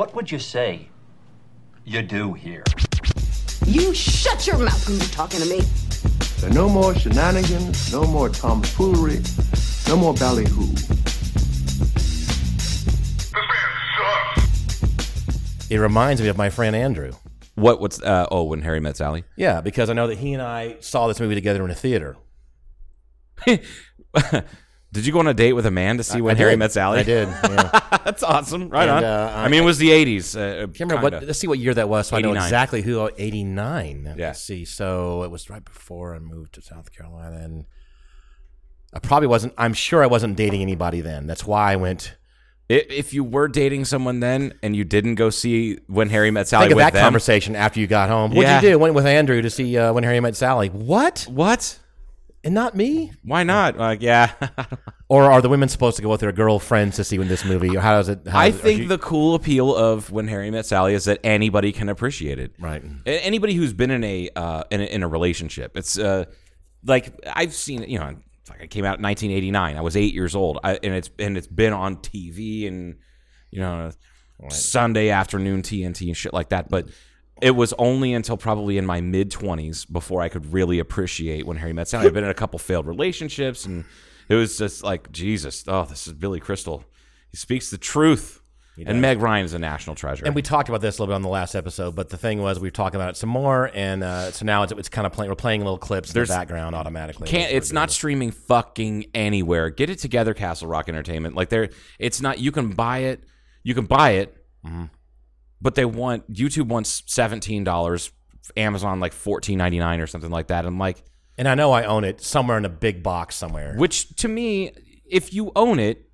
What would you say you do here? You shut your mouth when you're talking to me. There are no more shenanigans, no more tomfoolery, no more ballyhoo. This man sucks. It reminds me of my friend Andrew. What? What's? Uh, oh, when Harry met Sally. Yeah, because I know that he and I saw this movie together in a theater. Did you go on a date with a man to see I- when I Harry did. met Sally? I did. Yeah. That's awesome. Right And, on. uh, I mean, it was the '80s. Uh, can't remember what. Let's see what year that was, so I know exactly who. Eighty nine. Yeah. Let's see. So it was right before I moved to South Carolina, and I probably wasn't. I'm sure I wasn't dating anybody then. That's why I went. If you were dating someone then and you didn't go see when Harry met Sally Think of that them, conversation after you got home. What'd Yeah. you do? Went with Andrew to see uh, when Harry met Sally. What? what? And not me? Why not? Like, yeah. Or are the women supposed to go with their girlfriends to see when this movie? Or how does it? How I does- think you- the cool appeal of when Harry met Sally is that anybody can appreciate it. Right. Anybody who's been in a uh, in a, in a relationship. It's uh, like I've seen it. You know, it's like I came out in 1989. I was eight years old, I, and it's and it's been on TV and you know Sunday afternoon TNT and shit like that. But it was only until probably in my mid 20s before I could really appreciate when Harry met Sally. I've been in a couple failed relationships, and it was just like Jesus. Oh, this is Billy Crystal. He speaks the truth. And Meg Ryan is a national treasure. And we talked about this a little bit on the last episode, but the thing was we've talked about it some more, and uh, so now it's, it's kind of playing. We're playing little clips There's- in the background automatically. can't it's not streaming fucking anywhere get it together castle rock entertainment like they're it's not you can buy it you can buy it Mm-hmm. But they want youtube wants $17 amazon like $14.99 or something like that. I'm like And I know I own it somewhere in a big box somewhere. which to me if you own it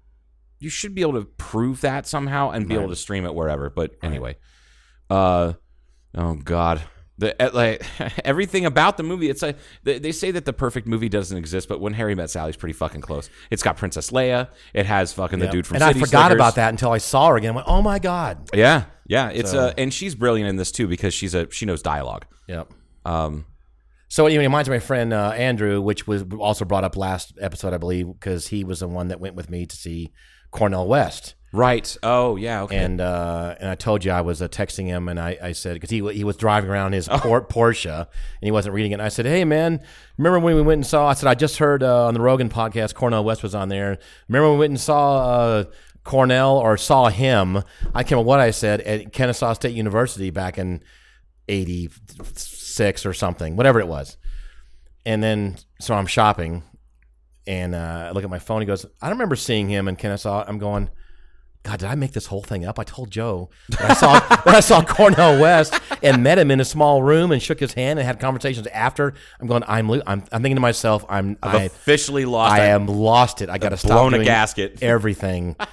you should be able to prove that somehow and be able to stream it wherever but anyway. Uh oh god. The uh, like everything about the movie it's like they, they say that the perfect movie doesn't exist but when harry met sally's pretty fucking close. It's got princess leia. It has fucking the dude from and City I forgot Slickers. about that until I saw her again. I went, oh my god. yeah yeah it's So- uh and she's brilliant in this too because she's a she knows dialogue Yep. um So anyway, it reminds me of my friend uh, Andrew, which was also brought up last episode, I believe, because he was the one that went with me to see Cornel West. right oh yeah okay And uh, and I told you I was uh, texting him, and I, I said because he he was driving around his Oh. Por- Porsche and he wasn't reading it. And I said, "Hey man, remember when we went and saw?" I said, "I just heard uh, on the Rogan podcast Cornel West was on there. Remember when we went and saw uh, Cornel or saw him? I can't remember what I said at Kennesaw State University back in '86 or something, whatever it was." And then so I'm shopping, and uh, I look at my phone. He goes, "I don't remember seeing him in Kennesaw." I'm going. God, did I make this whole thing up? I told Joe that I saw that I saw Cornel West and met him in a small room and shook his hand and had conversations after. I'm going. I'm. I'm, I'm thinking to myself. I'm. i've I, officially lost I am lost it. I got to stop blown a gasket. Everything.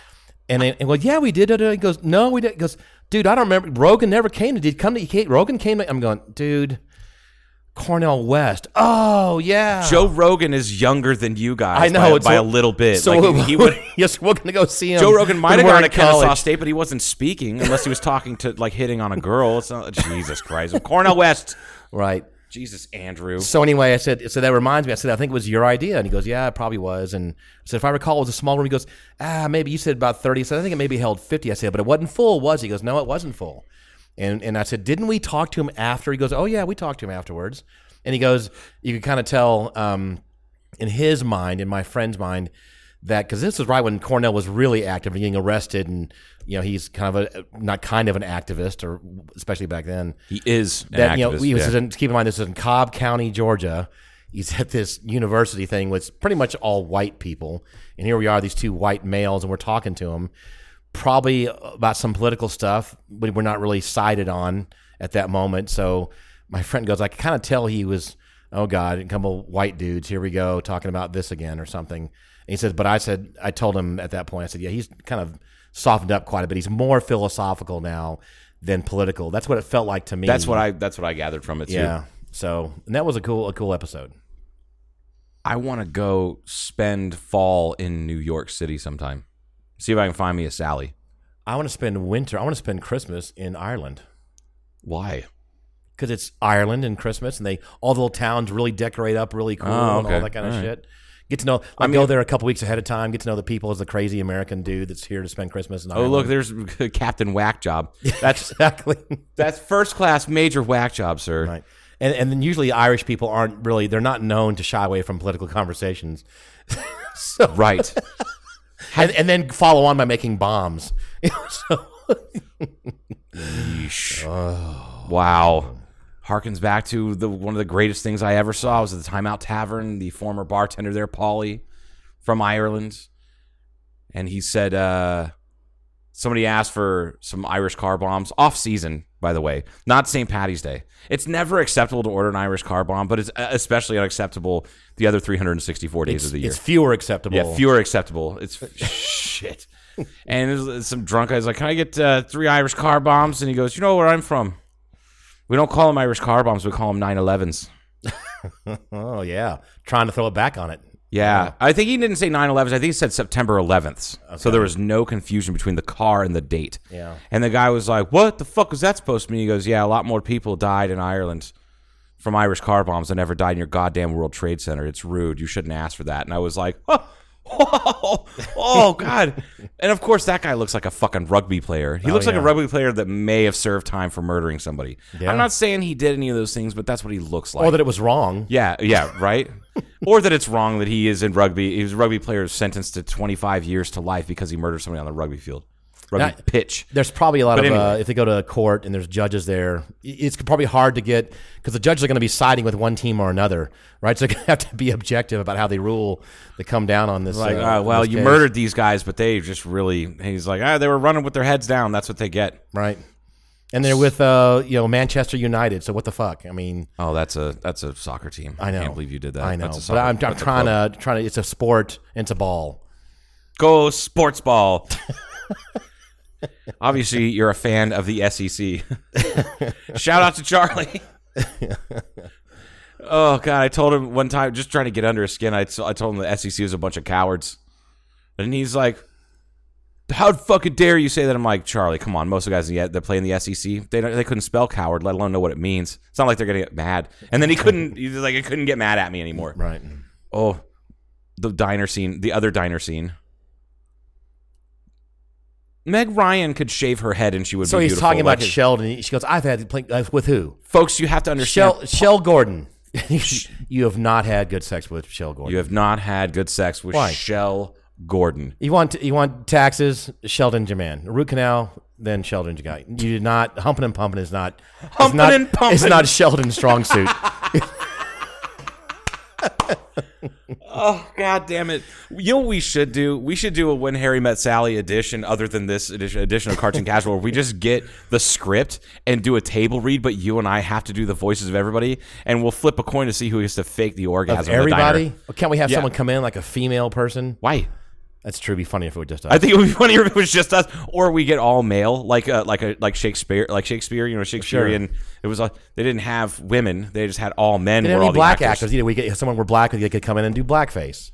And then, and well, yeah, we did it. He goes, no, we did. He goes, dude, I don't remember. Rogan never came to. Did come to? Came, Rogan came to. I'm going, dude. Cornel West. Oh yeah. Joe Rogan is younger than you guys. I know by, it's by a- little bit. So like, he, would. yes, we're gonna go see him. Joe Rogan might have gone to Kennesaw college. State, but he wasn't speaking unless he was talking to like hitting on a girl. It's not Jesus Christ. Cornel West. Right. Jesus, Andrew. So anyway, I said, so that reminds me. I said, I think it was your idea, and he goes, yeah, it probably was. And I said, if I recall, it was a small room. He goes, ah, maybe you said about thirty. I said, I think it maybe held fifty. I said, but it wasn't full, was it? He goes, no, it wasn't full. And and I said, didn't we talk to him after? He goes, oh yeah, we talked to him afterwards. And he goes, you could kind of tell um, in his mind, in my friend's mind, that because this was right when Cornel was really active and getting arrested, and you know he's kind of a not kind of an activist, or especially back then He is that you know he was yeah. in, keep in mind this is in Cobb County, Georgia. He's at this university thing with pretty much all white people, and here we are, these two white males, and we're talking to them, probably about some political stuff, but we're not really sided on at that moment. So my friend goes, I can kind of tell he was, oh god, a couple white dudes, here we go, talking about this again or something. And he says, but I said, I told him at that point, I said, yeah, he's kind of softened up quite a bit. He's more philosophical now than political. That's what it felt like to me. That's what I. That's what I gathered from it too. Yeah. So and that was a cool a cool episode. I want to go spend fall in New York City sometime. See if I can find me a Sally. I want to spend winter. I want to spend Christmas in Ireland Why? because it's Ireland and Christmas, and they all the little towns really decorate up really cool Oh, and all that kind of All right. shit. Get to know. Like, go there a couple weeks ahead of time. Get to know the people as the crazy American dude that's here to spend Christmas. In Oh, look, there's Captain Whack Job. That's exactly that's first class major whack job, sir. right. And and then usually Irish people aren't really they're not known to shy away from political conversations. so Right. and, and then follow on by making bombs. So Wow. Harkens back to the one of the greatest things I ever saw was at the Timeout Tavern. The former bartender there, Paulie, from Ireland, and he said uh, somebody asked for some Irish car bombs off season. By the way, not St. Patty's Day. It's never acceptable to order an Irish car bomb, but it's uh, especially unacceptable the other 364 days it's, of the year. it's fewer acceptable. Yeah, fewer acceptable. It's shit. And some drunk guy's like, "Can I get uh, three Irish car bombs?" And he goes, "You know where I'm from? We don't call them Irish car bombs. We call them 911s." Oh yeah, trying to throw it back on it. Yeah, I think he didn't say 911s. I think he said September 11th. So there was no confusion between the car and the date. Yeah. And the guy was like, "What the fuck was that supposed to mean?" He goes, "Yeah, a lot more people died in Ireland." From Irish car bombs than ever died in your goddamn World Trade Center. It's rude. You shouldn't ask for that. And I was like, oh, oh, oh God. And of course, that guy looks like a fucking rugby player. He oh, looks like a Oh, rugby player that may have served time for murdering somebody. Yeah. I'm not saying he did any of those things, but that's what he looks like. Or that it was wrong. Yeah, yeah, right. or that it's wrong that he is in rugby. He was a rugby player sentenced to 25 years to life because he murdered somebody on the rugby field, rugby Now- pitch. There's probably a lot But of uh, if they go to court and there's judges there, it's probably hard to get because the judges are going to be siding with one team or another, right? So to have to be objective about how they rule to come down on this. Like, uh, uh, well, you case. murdered these guys, but they just really. He's like, ah, they were running with their heads down. That's what they get. right? And they're with uh, you know Manchester United. So what the fuck? I mean, Oh, that's a that's a soccer team. I know. can't believe you did that. I know, That's a but soccer- I'm, I'm trying to trying to. It's a sport. It's a ball. go sports ball. Obviously, you're a fan of the SEC. Shout out to Charlie. oh God, I told him one time, just trying to get under his skin. I, I told him the SEC was a bunch of cowards, and he's like, "How fucking dare you say that?" I'm like, Charlie, come on. Most of the guys that play in the SEC, they don't, they couldn't spell coward, let alone know what it means. It's not like they're gonna get mad. And then he couldn't. He's like, he couldn't get mad at me anymore. Right. Oh, the diner scene, the other diner scene. Meg Ryan could shave her head and she would So be he's beautiful. talking about Like, Sheldon. She goes, "I've had play, uh, with who? folks. You have to understand. Shell Shell Gordon. you have not had good sex with Shell Gordon. you have not had good sex with Why? Shell Gordon. You want you want taxes, Sheldon Jaman. Root canal, then Sheldon Jaman. You did not humping and pumping is not is Humping not, and pumping. It's not Sheldon's strong suit. Oh God damn it! You know what we should do? We should do a When Harry Met Sally edition, other than this edition, edition of Cartoon Casual, where we just get the script and do a table read, but you and I have to do the voices of everybody, and we'll flip a coin to see who gets to fake the orgasm. of in the diner. everybody. Can't we have Yeah. someone come in like a female person? Why? That's true. It'd be funny if it were just us. I think it would be funnier if it was just us, or we get all male, like uh, like a like Shakespeare, like Shakespeare. You know, Shakespearean. It was uh, they didn't have women; they just had all men. They were didn't all need the black actors. actors. Either we get someone we're black, they could come in and do blackface.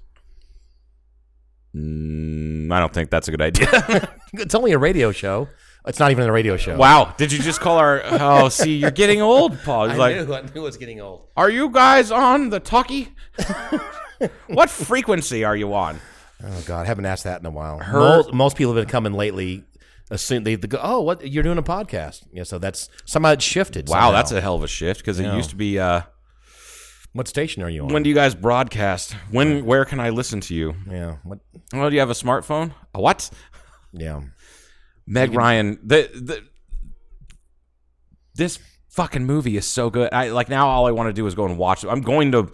Mm, I don't think that's a good idea. It's only a radio show. It's not even a radio show. wow! Did you just call our? Oh, see, you're getting old, Paul. He's I like, knew, I knew it was getting old. are you guys on the talkie? what frequency are you on? Oh God, I haven't asked that in a while. Her- most, most people have been coming lately. Assume they, they go, oh, what you're doing a podcast? Yeah, so that's somehow it shifted. Wow, somehow. that's a hell of a shift because it Yeah. used to be. Uh, what station are you on? when do you guys broadcast? When? Where can I listen to you? yeah, what? Oh, do you have a smartphone? A what? Yeah, Meg Ryan, the the this fucking movie is so good. I like now all I want to do is go and watch it. I'm going to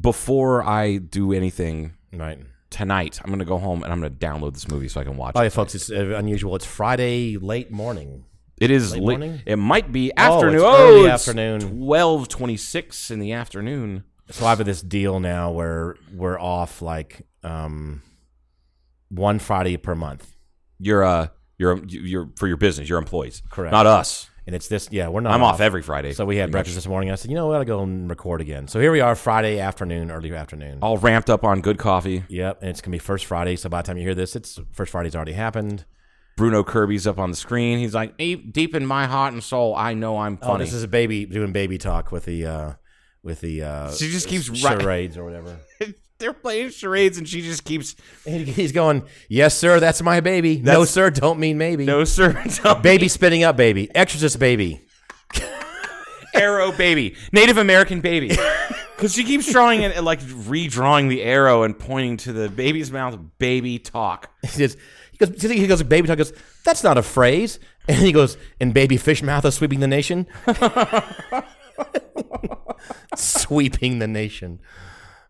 before I do anything right. Tonight. I'm going to go home and I'm going to download this movie so I can watch Oh, it. folks, it's uh, unusual. It's Friday late morning. It is late late. morning? It might be Oh, afternoon. it's Oh, early it's afternoon. 12:26 in the afternoon. So I have this deal now where we're off like um, one Friday per month, You're uh you're you're for your business, your employees. Correct. Not us. And it's this. Yeah, we're not. I'm off every Friday. So we had breakfast this morning. I said, you know, we got to go and record again. So here we are, Friday afternoon, early afternoon. all ramped up on good coffee. Yep, and it's gonna be first Friday. So by the time you hear this, it's first Friday's already happened. Bruno Kirby's up on the screen. He's like, deep, deep in my heart and soul, I know I'm Oh, funny. this is a baby doing baby talk with the uh with the uh She just keeps charades or whatever. they're playing charades, and she just keeps And he's going, "Yes, sir, that's my baby. no, sir, don't mean maybe. no sir, don't baby spitting up baby. Exorcist baby. arrow baby, Native American baby. Because she keeps drawing it, like redrawing the arrow and pointing to the baby's mouth. Baby talk. He goes, he goes, he goes, baby talk. Goes, that's not a phrase. And he goes, and baby fish mouth is sweeping the nation. sweeping the nation.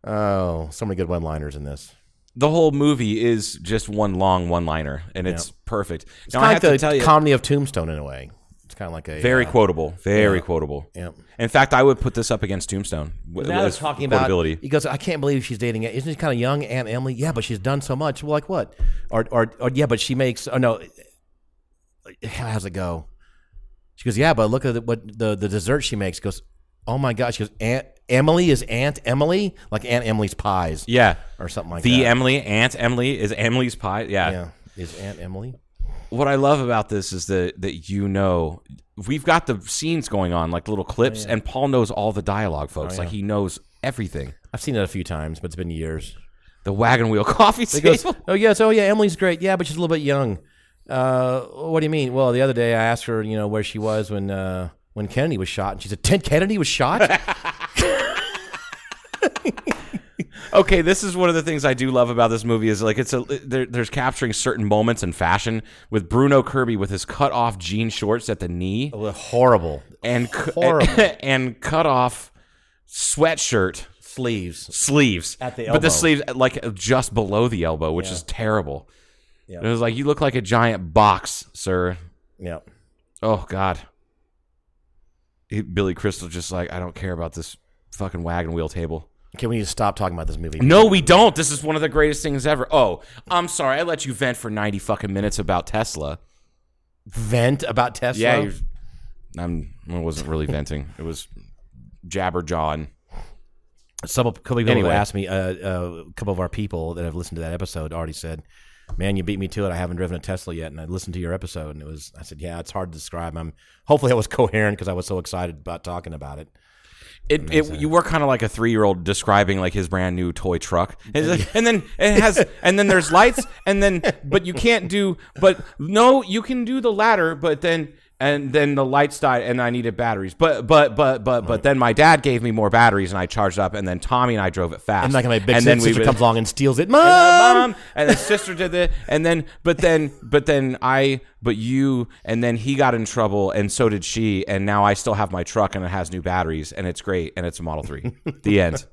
Oh, so many good one-liners in this. The whole movie is just one long one-liner, and it's perfect. It's now I have of to like tell the you, comedy of Tombstone in a way. It's kind of like a very uh, quotable, very yeah. quotable. Yep. In fact, I would put this up against Tombstone. w- Now as talking about. He goes, I can't believe she's dating. Isn't she kind of young, Aunt Emily? Yeah, but she's done so much. Well, like what? Or, or, or yeah, but she makes. Oh no, how's it go? She goes, yeah, but look at the, what the the dessert she makes. She goes, oh my gosh. She goes, Aunt Emily is Aunt Emily, like Aunt Emily's pies, Yeah, or something like the that. The Emily, Aunt Emily is Emily's pie. Yeah. yeah, is Aunt Emily? What I love about this is that that you know we've got the scenes going on like little Oh, clips, and Paul knows all the dialogue, folks. Like he knows everything. I've seen it a few times, but it's been years. The wagon wheel coffee He goes, table. oh yes, oh yeah, Emily's great. Yeah, but she's a little bit young. Uh, what do you mean? Well, the other day I asked her, you know, where she was when uh, when Kennedy was shot, and she said, "Ted Kennedy was shot." okay, this is one of the things I do love about this movie is like it's a there, there's capturing certain moments in fashion with Bruno Kirby with his cut off jean shorts at the knee oh, horrible and horrible. and cut off sweatshirt sleeves. sleeves At the elbow. but the sleeves like just below the elbow, which is terrible. Yeah. It was like you look like a giant box, sir. Yeah, Oh God. Billy Crystal just like I don't care about this fucking wagon wheel table. Okay, we need to stop talking about this movie. No, we don't. This is one of the greatest things ever. Oh, I'm sorry. I let you vent for 90 fucking minutes about Tesla. vent about Tesla. Yeah, you're, I'm. I wasn't really venting. It was jabber jawing. some couple of people Anyway. asked me. Uh, uh, a couple of our people that have listened to that episode already said, "Man, you beat me to it. I haven't driven a Tesla yet, and I listened to your episode, and it was." I said, "Yeah, it's hard to describe." I'm hopefully I was coherent because I was so excited about talking about it. It, it you were kind of like a three year old describing like his brand new toy truck, and, like- and then it has, and then there's lights, and then but you can't do, but no, you can do the ladder, but then and then the lights died, and I needed batteries, but but but but but then my dad gave me more batteries, and I charged up, and then Tommy and I drove it fast, And like my big and then sister would- comes along and steals it. and Mom, then mom! and the sister did it and then but then but then i but you and then he got in trouble and so did she and now i still have my truck and it has new batteries and it's great and it's a model 3 the end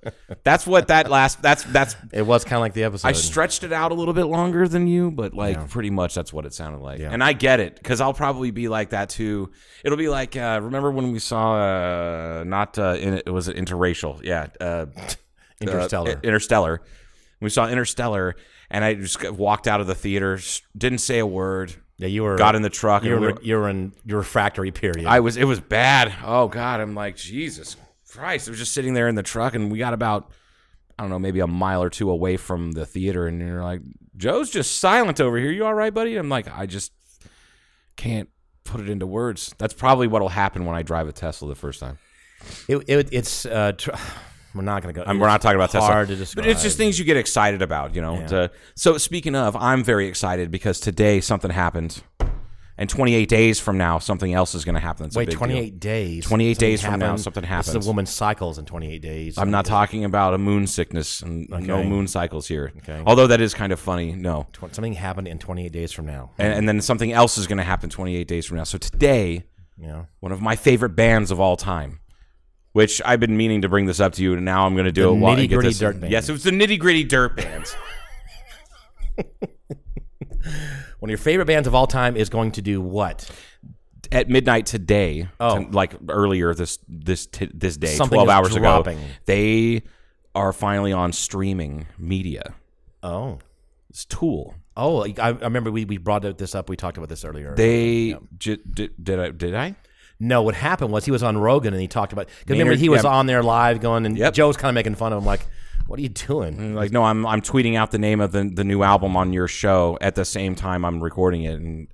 that's what that last that's that's it was kind of like the episode. I stretched it out a little bit longer than you, but like pretty much that's what it sounded like. Yeah. And I get it because I'll probably be like that too. It'll be like uh, remember when we saw uh, not uh, in, it was interracial, yeah, uh, Interstellar. uh, Interstellar. We saw Interstellar, and I just walked out of the theater, didn't say a word, yeah, you were got in the truck, You and we were, were- you were in your refractory period. I was it was bad. Oh God, I'm like Jesus Christ. I was just sitting there in the truck, and we got about I don't know maybe a mile or two away from the theater, and you're like, Joe's just silent over here. You all right, buddy? I'm like, I just can't put it into words. That's probably what'll happen when I drive a Tesla the first time. it, it, it's uh, tr- we're not going to go. And we're not talking about Tesla, hard to describe. but it's just things you get excited about, you know. Yeah. To- so speaking of, I'm very excited because today something happened, and 28 days from now something else is going to happen. That's a Wait, big deal. 28 days. 28 Something days from now, happened. something This happens. is a woman cycles in 28 days. I'm not talking about a moon sickness and no moon cycles here. Okay. Although that is kind of funny. No. Tw- Something happened in 28 days from now. And, and then something else is going to happen 28 days from now. So today, Yeah. one of my favorite bands of all time, which I've been meaning to bring this up to you, and now I'm going to do The it while I Nitty get Gritty this- Dirt Band. Yes, it was the Nitty Gritty Dirt Bands. One of your favorite bands of all time is going to do what? At midnight today, Oh. to- like earlier this this t- this day, Something 12 hours dropping. ago, they are finally on streaming media. Oh. It's Tool. Oh, I, I remember we, we brought this up. We talked about this earlier. They j- did, did I did I? No, what happened was he was on Rogan and he talked about. Because remember, he was yeah. on there live going, and Yep. Joe was kind of making fun of him, like, what are you doing? Like, no, I'm I'm tweeting out the name of the the new album on your show at the same time I'm recording it, and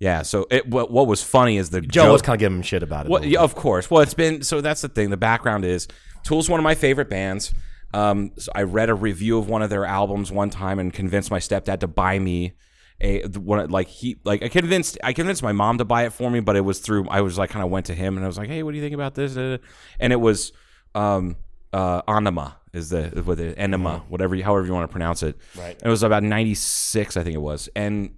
yeah. So it what what was funny is the Joe joke- was kind of giving him shit about it. Well, yeah, of course. Well, it's been so that's the thing. The background is Tool's one of my favorite bands. Um, so I read a review of one of their albums one time and convinced my stepdad to buy me a one like he like I convinced I convinced my mom to buy it for me, but it was through I was like kind of went to him and I was like, hey, what do you think about this? And it was um uh Anima is the with the enema whatever you, however you want to pronounce it. Right. It was about ninety six I think it was and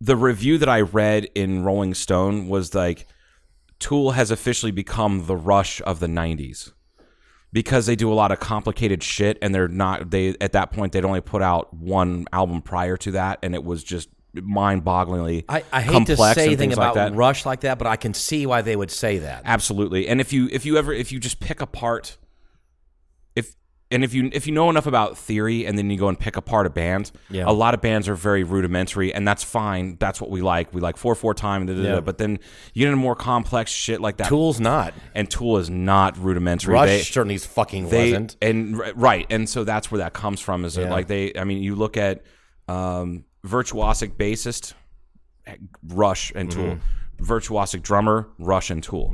the review that I read in Rolling Stone was like Tool has officially become the Rush of the 90s because they do a lot of complicated shit and they're not they at that point they'd only put out one album prior to that and it was just mind-bogglingly I, I hate to say anything about like. Rush like that, but I can see why they would say that. Absolutely. And if you if you ever if you just pick apart and if you if you know enough about theory and then you go and pick apart a band, Yeah. a lot of bands are very rudimentary and that's fine. That's what we like. We like four four time, da, da, da, Yeah. but then you get into more complex shit like that. Tool's not. and Tool is not rudimentary. Rush They- certainly fucking they wasn't. and right and so that's where that comes from is that Yeah. like they i mean you look at um virtuosic bassist rush and tool Mm-hmm. virtuosic drummer rush and tool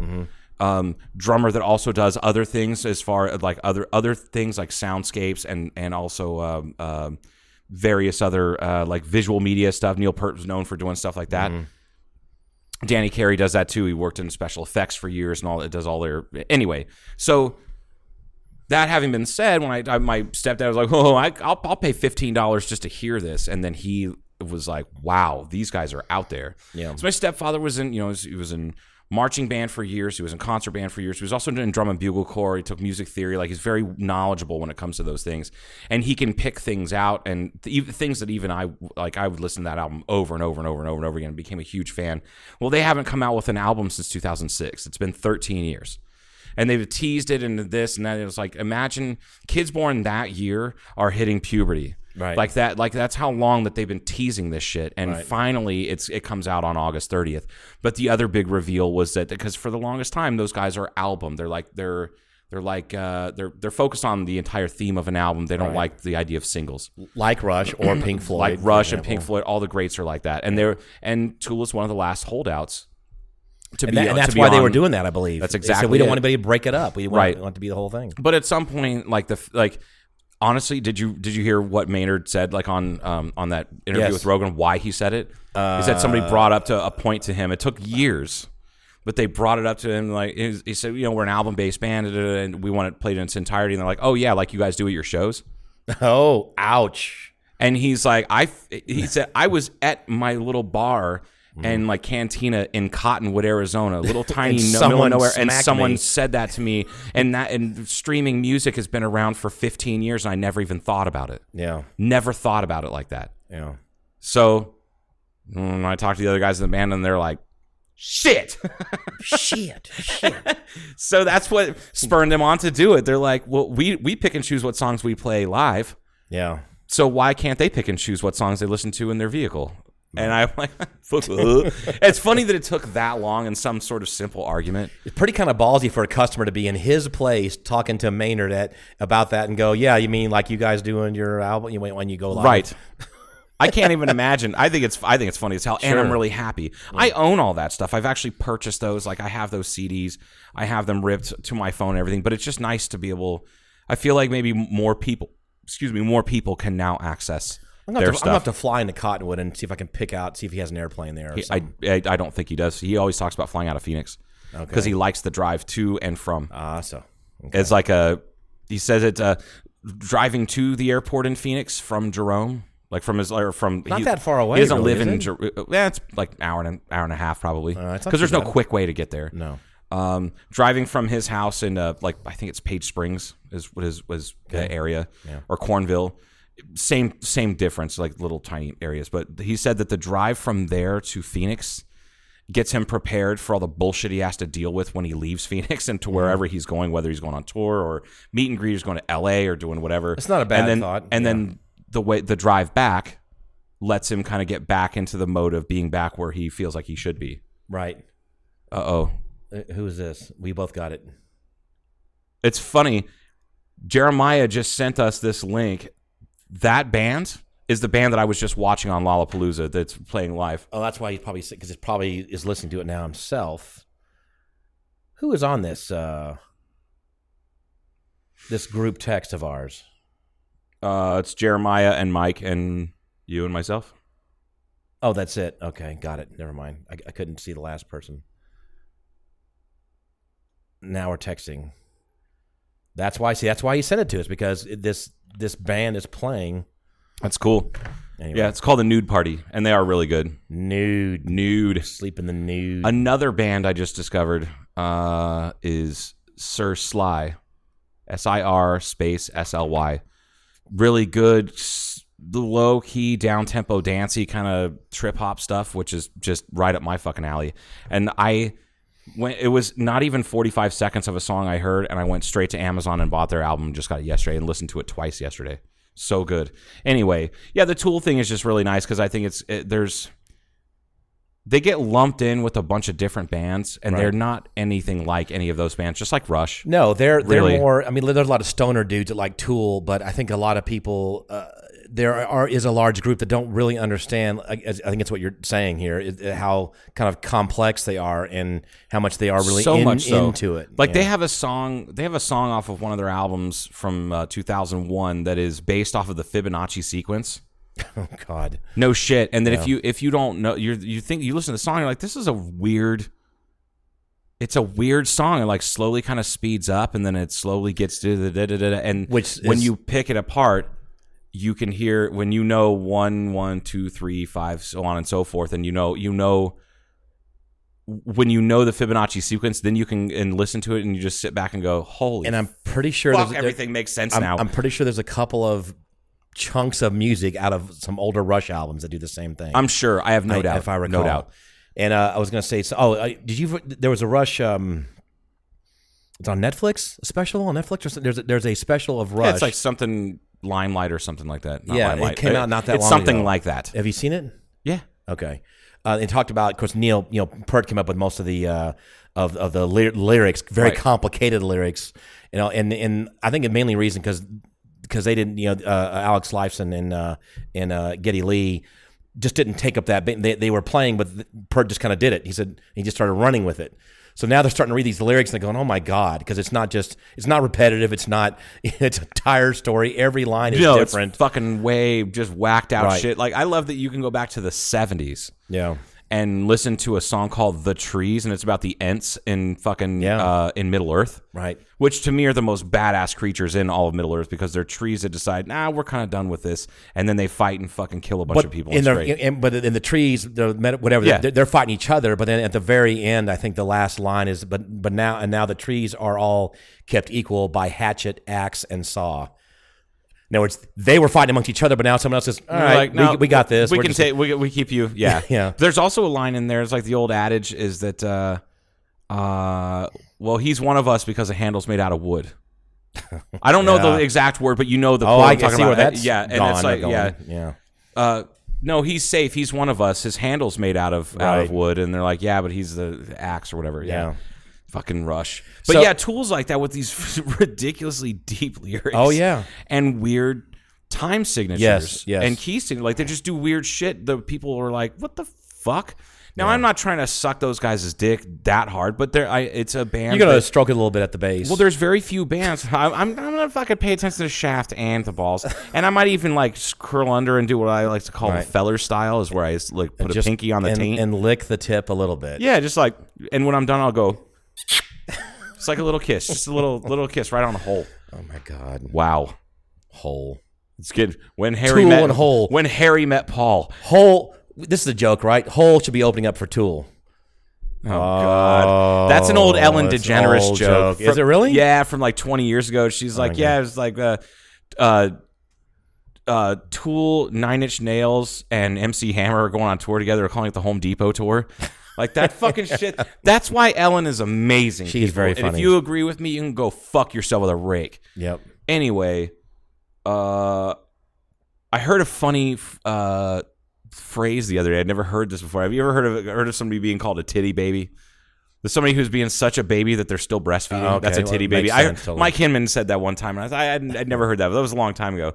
um drummer that also does other things as far as like other other things like soundscapes and and also um um various other uh like visual media stuff neil peart was known for doing stuff like that Danny Carey does that too. He worked in special effects for years and all. It does all their anyway. So that having been said, when I, I my stepdad was like, "Oh, I, I'll I'll pay fifteen dollars just to hear this," and then he was like, "Wow, these guys are out there." Yeah. So my stepfather was in, you know, he was in marching band for years. He was in concert band for years. He was also in drum and bugle corps. He took music theory. Like he's very knowledgeable when it comes to those things, and he can pick things out and th- things that even I like. I would listen to that album over and over and over and over and over again. and Became a huge fan. Well, they haven't come out with an album since 2006. It's been 13 years and they've teased it into this and that. It was like imagine kids born that year are hitting puberty. Right. Like that like that's how long that they've been teasing this shit and Right. finally it's it comes out on August 30th. But the other big reveal was that because for the longest time those guys are album. They're like they're they're like uh, they're they're focused on the entire theme of an album. They don't like the idea of singles like Rush or Pink Floyd. like Rush and. Pink Floyd. All the greats are like that, and they're and Tool is one of the last holdouts to And, be. that- and that's be why they were doing that, I believe. That's exactly we don't it. want anybody to break it up. We want, Right. want it to be the whole thing. But at some point, like the like, honestly, did you did you hear what Maynard said like on um on that interview Yes. with Rogan? Why he said it? he said somebody brought up to a point to him. It took years, but they brought it up to him. Like he he said, you know, we're an album based band, and we want it played in its entirety. And they're like, oh yeah, like you guys do at your shows. Oh, ouch. And he's like, I, he said, I was at my little bar and mm-hmm. like cantina in Cottonwood, Arizona, little tiny no, middle of nowhere, and someone me. said that to me, and that and streaming music has been around for 15 years, and I never even thought about it. Yeah. Never thought about it like that. Yeah. So when I talked to the other guys in the band, and they're like, "Shit." Shit. Shit. so that's what spurred them on to do it. They're like, "Well, we we pick and choose what songs we play live." Yeah. So why can't they pick and choose what songs they listen to in their vehicle? And I'm like, uh. it's funny that it took that long in some sort of simple argument. It's pretty kind of ballsy for a customer to be in his place talking to Maynard at, about that and go, yeah, you mean like you guys doing your album you when you go live? Right. I can't even imagine. I think it's I think it's funny as hell, and I'm really happy. I own all that stuff. I've actually purchased those. Like I have those CDs. I have them ripped to my phone and everything. But it's just nice to be able. I feel like maybe more people, excuse me, more people can now access I'm gonna, their have to, I'm gonna have to fly into Cottonwood and see if I can pick out, see if he has an airplane there. Or I. I I don't think he does. He always talks about flying out of Phoenix because he likes the drive to and from. Ah, so. It's like a he says it's uh, driving to the airport in Phoenix from Jerome, like from his or from Not he- that far away, He doesn't really, live in it? Jer- yeah, it's like an hour and an hour and a half probably Uh, because there's no bad. quick way to get there. No. Um, driving from his house in uh, like I think it's Page Springs is what is was the area or Cornville. Same same difference, like little tiny areas. But he said that the drive from there to Phoenix gets him prepared for all the bullshit he has to deal with when he leaves Phoenix and to wherever he's going, whether he's going on tour or meet and greet, or going to L.A. or doing whatever. It's not a bad and then, thought, And yeah. then the way the drive back lets him kind of get back into the mode of being back where he feels like he should be. Right. Uh oh. Who is this? We both got it. It's funny. Jeremiah just sent us this link. That band is the band that I was just watching on Lollapalooza that's playing live. Oh, that's why he's probably because it probably is listening to it now himself. Who is on this? Uh, this group text of ours? Uh, it's Jeremiah and Mike and you and myself. Oh, that's it. Okay, got it. Never mind. I, I couldn't see the last person. Now we're texting. That's why. See, that's why he sent it to us because it- this this band is playing. That's cool. Anyway, Yeah, it's called the Nude Party, and they are really good. nude, Nude. sleep in the nude. Another band I just discovered uh, is Sir Sly, S I R space S L Y. Really good, the low key, down tempo, dancey kind of trip hop stuff, which is just right up my fucking alley. And I when it was not even 45 seconds of a song I heard, and I went straight to Amazon and bought their album. Just got it yesterday and listened to it twice yesterday. So good. Anyway, yeah, the Tool thing is just really nice because I think it's it, there's they get lumped in with a bunch of different bands, and Right. they're not anything like any of those bands. Just like Rush. No, they're they're Really? more. I mean, there's a lot of stoner dudes that like Tool, but I think a lot of people. Uh, there are is a large group that don't really understand. I, I think it's what you're saying here. Is how kind of complex they are and how much they are really so in- much so. into it. Like Yeah. they have a song, they have a song off of one of their albums from uh, 2001 that is based off of the Fibonacci sequence. Oh God. No shit. And then if you if you don't know, you you think you listen to the song, you're like, this is a weird. It's a weird song. It like slowly kind of speeds up, and then it slowly gets to the da da da. da. And Which when is- you pick it apart, you can hear when you know one, one, two, three, five, so on and so forth, and you know you know when you know the Fibonacci sequence, then you can and listen to it, and you just sit back and go, holy. And I'm pretty sure fuck, everything makes sense I'm, now. I'm pretty sure there's a couple of chunks of music out of some older Rush albums that do the same thing. I'm sure. I have no I- doubt. if I recall. no doubt. And uh, I was going to say, so, oh, did you? There was a Rush. Um, it's on Netflix. A special on Netflix, or there's a, there's a special of Rush. Yeah, it's like something Limelight or something like that. Not Yeah, it Limelight. came out not that It's long something ago. like that. Have you seen it? Yeah. Okay. Uh, they talked about, of course, Neil. You know, Peart came up with most of the uh, of of the ly- lyrics, very Right. complicated lyrics. You know, and and I think the mainly reason because because they didn't, you know, uh, Alex Lifeson and uh, and uh, Geddy Lee just didn't take up that. bit. They they were playing, but Peart just kind of did it. He said he just started running with it. So now they're starting to read these lyrics and they're going, "Oh my god!" Because it's not just it's not repetitive. It's not it's a entire story. Every line is no, different. fucking way just whacked out Right. shit. Like I love that you can go back to the '70s yeah. And listen to a song called "The Trees" and it's about the Ents in fucking Yeah. uh, in Middle Earth, Right. which to me are the most badass creatures in all of Middle Earth because they're trees that decide, nah, we're kind of done with this, and then they fight and fucking kill a bunch of people. in It's the, in, but in the trees, the whatever, Yeah. they're, they're fighting each other. But then at the very end, I think the last line is, "But but now and now the trees are all kept equal by hatchet, axe, and saw." In other words, they were fighting amongst each other, but now someone else says, all right. Like, we, no, we got this. We We're can take. We, we keep you. Yeah, Yeah. There's also a line in there. It's like the old adage is that, uh, uh, well, he's one of us because the handle's made out of wood. I don't know the exact word, but you know the. Oh, I can see where that's yeah, and gone, it's like yeah, yeah. uh, no, he's safe. He's one of us. His handle's made out of out of wood, and they're like, yeah, but he's the axe or whatever. Yeah. Yeah. Fucking rush, but So- yeah, tools like that with these ridiculously deep lyrics. Oh, yeah. and weird time signatures. Yes, yes. and key signatures. Like they just do weird shit. The people are like, "What the fuck?" Now I'm not trying to suck those guys' dick that hard, but there, I it's a band. You're gonna that- stroke it a little bit at the base. well, there's very few bands. I'm, I'm, I'm gonna fucking pay attention to the shaft and the balls, and I might even like curl under and do what I like to call Right. the feller style, is where I like put a Just- pinky on the and, taint. and lick the tip a little bit. yeah, just like, and when I'm done, I'll go. It's like a little kiss, just a little little kiss right on the hole. Oh my god, Wow, hole, it's good. When Harry Tool met and Hole. When Harry met Paul. hole. This is a joke, right? Hole should be opening up for Tool. Oh God, that's an old Ellen an DeGeneres old joke. joke. Is it really? Yeah, from like 20 years ago. She's like, yeah, it's like uh, uh, uh, Tool, Nine Inch Nails, and MC Hammer are going on tour together, They're calling it the Home Depot tour. Like that fucking shit. That's why Ellen is amazing. She is people. very And if you agree with me, you can go fuck yourself with a rake. Yep. Anyway, uh, I heard a funny uh, phrase the other day. I'd never heard this before. Have you ever heard of heard of somebody being called a titty baby? There's somebody who's being such a baby that they're still breastfeeding. Oh, okay. That's a titty it baby. I, totally. Mike Hinman said that one time, and I, I I'd, I'd never heard that. But that was a long time ago.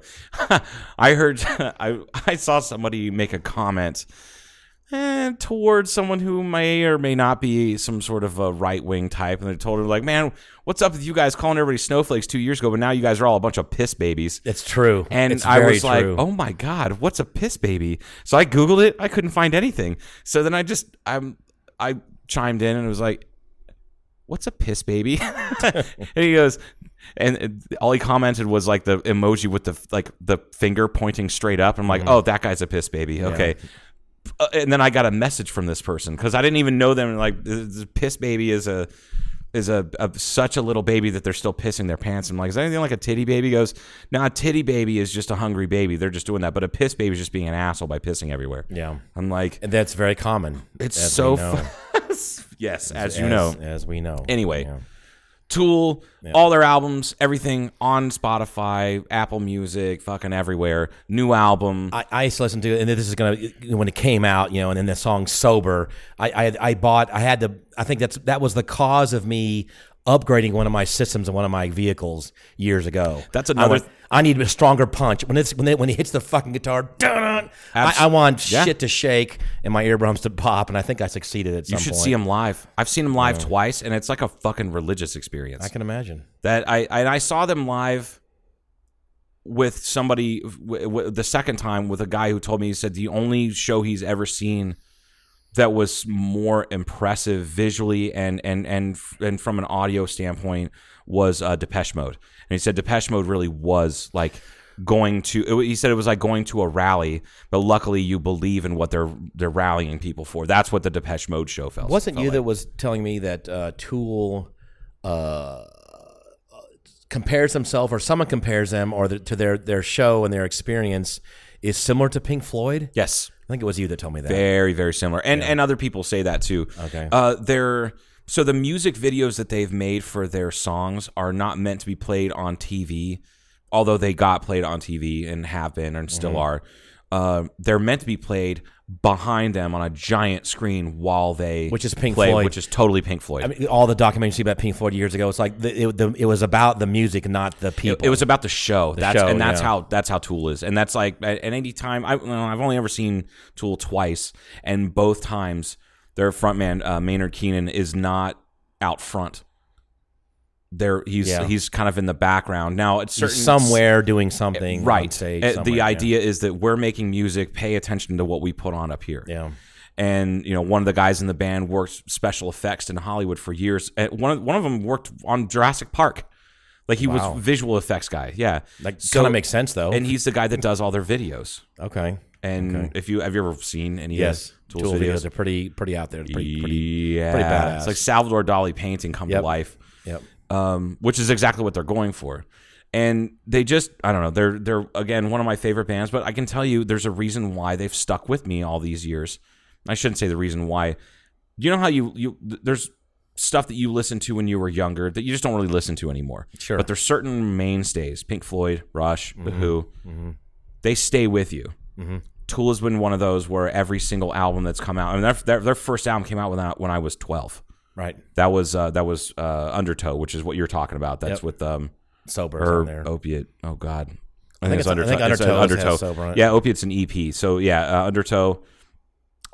I heard I I saw somebody make a comment eh, towards someone who may or may not be some sort of a right wing type, and they told her like, "Man, what's up with you guys calling everybody snowflakes two years ago, but now you guys are all a bunch of piss babies." It's true. And It's I was like, "Oh my god, what's a piss baby?" So I googled it. I couldn't find anything. So then I just I'm I chimed in and was like, "What's a piss baby?" and he goes, and all he commented was like the emoji with the like the finger pointing straight up. I'm like, "Oh, that guy's a piss baby." Okay. Uh, and then I got a message from this person because I didn't even know them. Like, the, the piss baby is a is a, a such a little baby that they're still pissing their pants. I'm like, is anything like a titty baby? He goes, no, a titty baby is just a hungry baby. They're just doing that. But a piss baby is just being an asshole by pissing everywhere. Yeah. I'm like, And that's very common. it's so yes, as you know. As we know. Anyway, Yeah. Tool, all their albums, everything on Spotify, Apple Music, fucking everywhere. New album. I, I used to listen to it, and this is gonna when it came out, you know, and then the song "Sober." I, I I bought. I had to. I think that's that was the cause of me upgrading one of my systems in one of my vehicles years ago. That's I, another- went, I need a stronger punch when it's when it, when he hits the fucking guitar. dun, I, I want yeah. shit to shake and my eardrums to pop, and I think I succeeded at some you should point. see him live. I've seen him live twice, and it's like a fucking religious experience. I can imagine. that I and I saw them live with somebody w- w- the second time with a guy who told me he said the only show he's ever seen that was more impressive visually and and and and from an audio standpoint was uh, Depeche Mode, and he said Depeche Mode really was like going to. it- he said it was like going to a rally, but luckily you believe in what they're they're rallying people for. That's what the Depeche Mode show felt. Wasn't felt you like. that was telling me that uh, Tool uh, compares himself, or someone compares them, or the, to their their show and their experience is similar to Pink Floyd? Yes. I think it was you that told me that. Very, very similar. And and other people say that too. Okay. Uh they're so the music videos that they've made for their songs are not meant to be played on TV, although they got played on TV and have been and still Mm-hmm. are. Uh, they're meant to be played behind them on a giant screen while they Which is Pink play, Floyd. which is totally Pink Floyd. I mean, all the documentaries about Pink Floyd years ago, it's like the, it, the, it was about the music, not the people. It, it was about the show. that's show, and that's yeah. how that's how Tool is. And that's like at, at any time I well, I've only ever seen Tool twice, and both times their frontman uh, Maynard Keenan is not out front. There he's Yeah. he's kind of in the background. Now it's certain He's somewhere doing something. right. Stage, Uh, the yeah. idea is that we're making music. Pay attention to what we put on up here Yeah. and you know one of the guys in the band worked special effects in Hollywood for years. One of, one of them worked on Jurassic Park, like he Wow. was visual effects guy. Yeah, Like, So- kind of makes sense, though. And he's the guy that does all their videos. okay. And if you have you ever seen any Yes. of Tool's Tool videos? videos are pretty, pretty out there. Pretty, pretty. yeah, pretty badass. It's like Salvador Dali painting come Yep. to life, Yep. Um, which is exactly what they're going for. And they just, I don't know, they're they're again one of my favorite bands. But I can tell you, there's a reason why they've stuck with me all these years. I shouldn't say the reason why. You know how you you there's stuff that you listened to when you were younger that you just don't really listen to anymore. Sure. But there's certain mainstays, Pink Floyd, Rush, The mm-hmm. Who, mm-hmm. they stay with you. Mm-hmm. Tool has been one of those where every single album that's come out, I mean, their, their, their first album came out when I, when I was 12. Right. That was uh, that was uh, Undertow, which is what you're talking about. That's Yep. with um Sober or on there. opiate. Oh God, I, think it's it's- I think It's, uh, Undertow has Sober on it. Yeah, opiate's an EP. So yeah, uh, Undertow,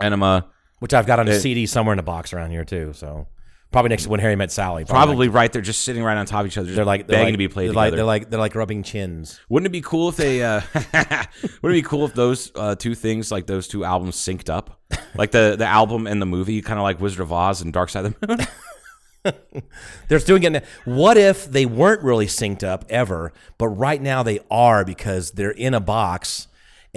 Enema, Which I've got on a It- CD somewhere in a box around here, too. So probably next to when Harry met Sally. probably right there, just sitting right on top of each other, They're like they're begging like, to be played they're like, together. they're like they're like rubbing chins. Wouldn't it be cool if they? Uh, wouldn't it be cool if those uh, two things, like those two albums, synced up, like the the album and the movie, kind of like Wizard of Oz and Dark Side of the Moon? They're doing it. What if they weren't really synced up ever, but right now they are because they're in a box,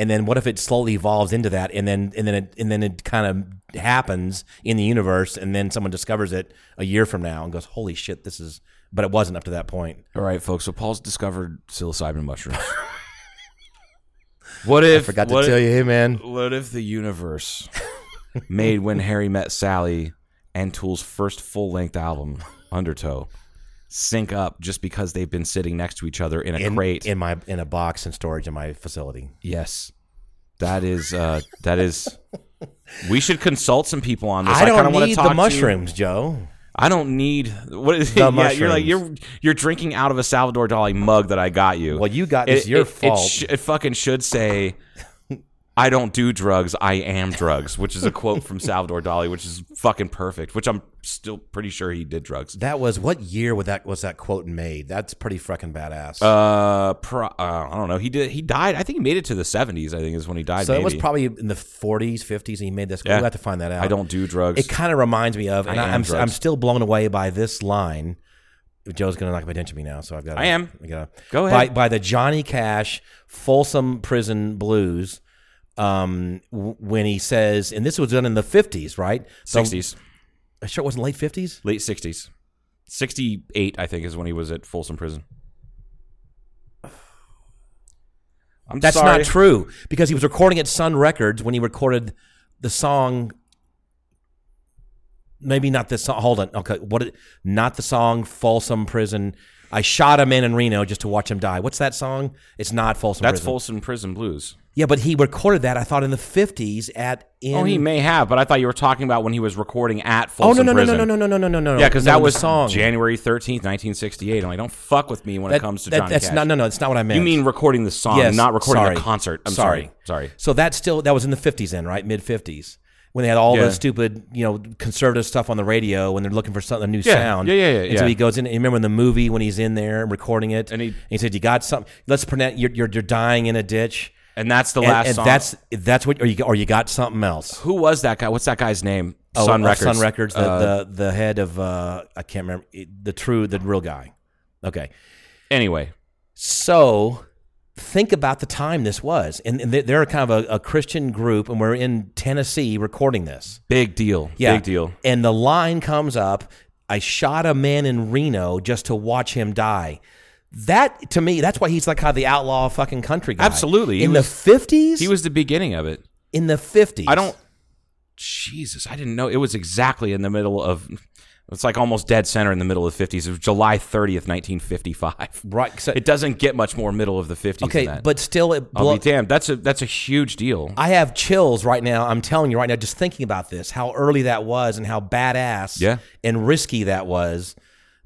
and then what if it slowly evolves into that, and then and then it and then it kind of happens in the universe, and then someone discovers it a year from now and goes, "Holy shit, this is." But it wasn't up to that point. All right, folks. So Paul's discovered psilocybin mushrooms. what if? I forgot to tell if- you, hey man, What if the universe made when Harry met Sally and Tool's first full length album, Undertow, sync up just because they've been sitting next to each other in a in, crate? in my in a box and storage in my facility. yes, that is uh, that is. We should consult some people on this. I don't need talk the mushrooms, Joe. I don't need what is The yeah, You're like you're you're drinking out of a Salvador Dali mug that I got you. Well, you got- it's It- your it- fault. It, sh- it fucking should say. I don't do drugs, I am drugs, which is a quote from Salvador Dali, which is fucking perfect, which I'm still pretty sure he did drugs. That was what year was that was that quote made? That's pretty fucking badass. Uh, pro, uh, I don't know. He did. He died. I think he made it to the 70s. I think is when he died. so it was probably in the 40s, 50s, and he made this. Yeah. We'll have to find that out. I don't do drugs. It kind of reminds me of, and I am drugs. I'm still blown away by this line. Joe's gonna knock my attention to me now, so I've got. I am. I gotta, Go By, by the Johnny Cash Folsom Prison Blues, um, w- when he says, and this was done in the 50s, right? So- 60s, I sure it wasn't late 50s. late 60s, 68. I think is when he was at Folsom Prison. I'm That's sorry. not true because he was recording at Sun Records when he recorded the song. Maybe not this song. Hold on. Okay, what? It, not the song "Folsom Prison." I shot a man in Reno just to watch him die. What's that song? It's not Folsom. That's Prison. Folsom Prison Blues. Yeah, but he recorded that. I thought in the fifties at. In, oh, he may have, but I thought you were talking about when he was recording at oh, Folsom Prison. Oh no no no Prison. no no no no no no no. Yeah, because no, that was song. January 13th, 1968. I'm like, don't fuck with me when it comes to that- Johnny That's Cash. not no no. That's not what I meant. You mean recording the song, Yes, not recording sorry. the concert? I'm sorry. Sorry. So that's still that was in the fifties then, right? Mid fifties. When they had all Yeah. the stupid, you know, conservative stuff on the radio when they're looking for something a new Yeah, sound. yeah, yeah, yeah, And so he goes in. You remember in the movie when he's in there recording it, And he- he said, "You got something? Let's pretend you're, you're you're dying in a ditch." And that's the And, last and song. that's that's what, or you or you got something else. Who was that guy? What's that guy's name? Oh, Sun Records. Sun Records. The, Uh, the the head of uh, I can't remember the true the real guy. Okay, anyway, So think about the time this was. And, and they- they're kind of a, a Christian group, and we're in Tennessee recording this. big deal. Yeah. Big deal. And the line comes up I shot a man in Reno just to watch him die. That, to me, that's why he's like kind of the outlaw fucking country guy. Absolutely. In was- the 50s? He was the beginning of it. in the 50s. I don't. Jesus, I didn't know it was exactly in the middle of. It's like almost dead center in the middle of the 50s. It was July 30th, 1955. Right. So, It doesn't get much more middle of the 50s okay, than that. but still, it I'll be damned. That's a that's a huge deal. I have chills right now. I'm telling you right now, just thinking about this, how early that was and how badass Yeah. and risky that was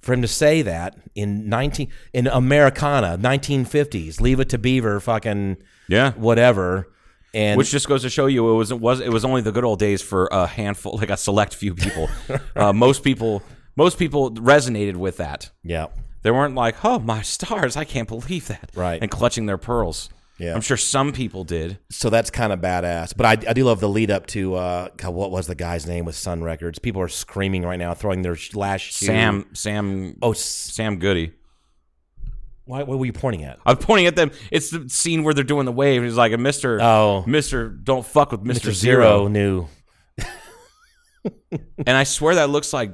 for him to say that in 19 in Americana, 1950s, leave it to Beaver, fucking Yeah. whatever. And Which just goes to show you it was it was it was only the good old days for a handful, like a select few people. uh, most people most people resonated with that. yeah, They weren't like, "Oh my stars, I can't believe that!" Right. and clutching their pearls. Yeah. I'm sure some people did. so that's kind of badass. But I, I do love the lead up to uh, God, what was the guy's name with Sun Records? People are screaming right now, throwing their last shoe. Sam Sam Oh, Sam Goody. Why, what were you pointing at? I'm pointing at them. It's the scene where they're doing the wave. He's like, "Mister, Oh. Mister, don't fuck with Mister Mr. Zero. Zero knew. And I swear that looks like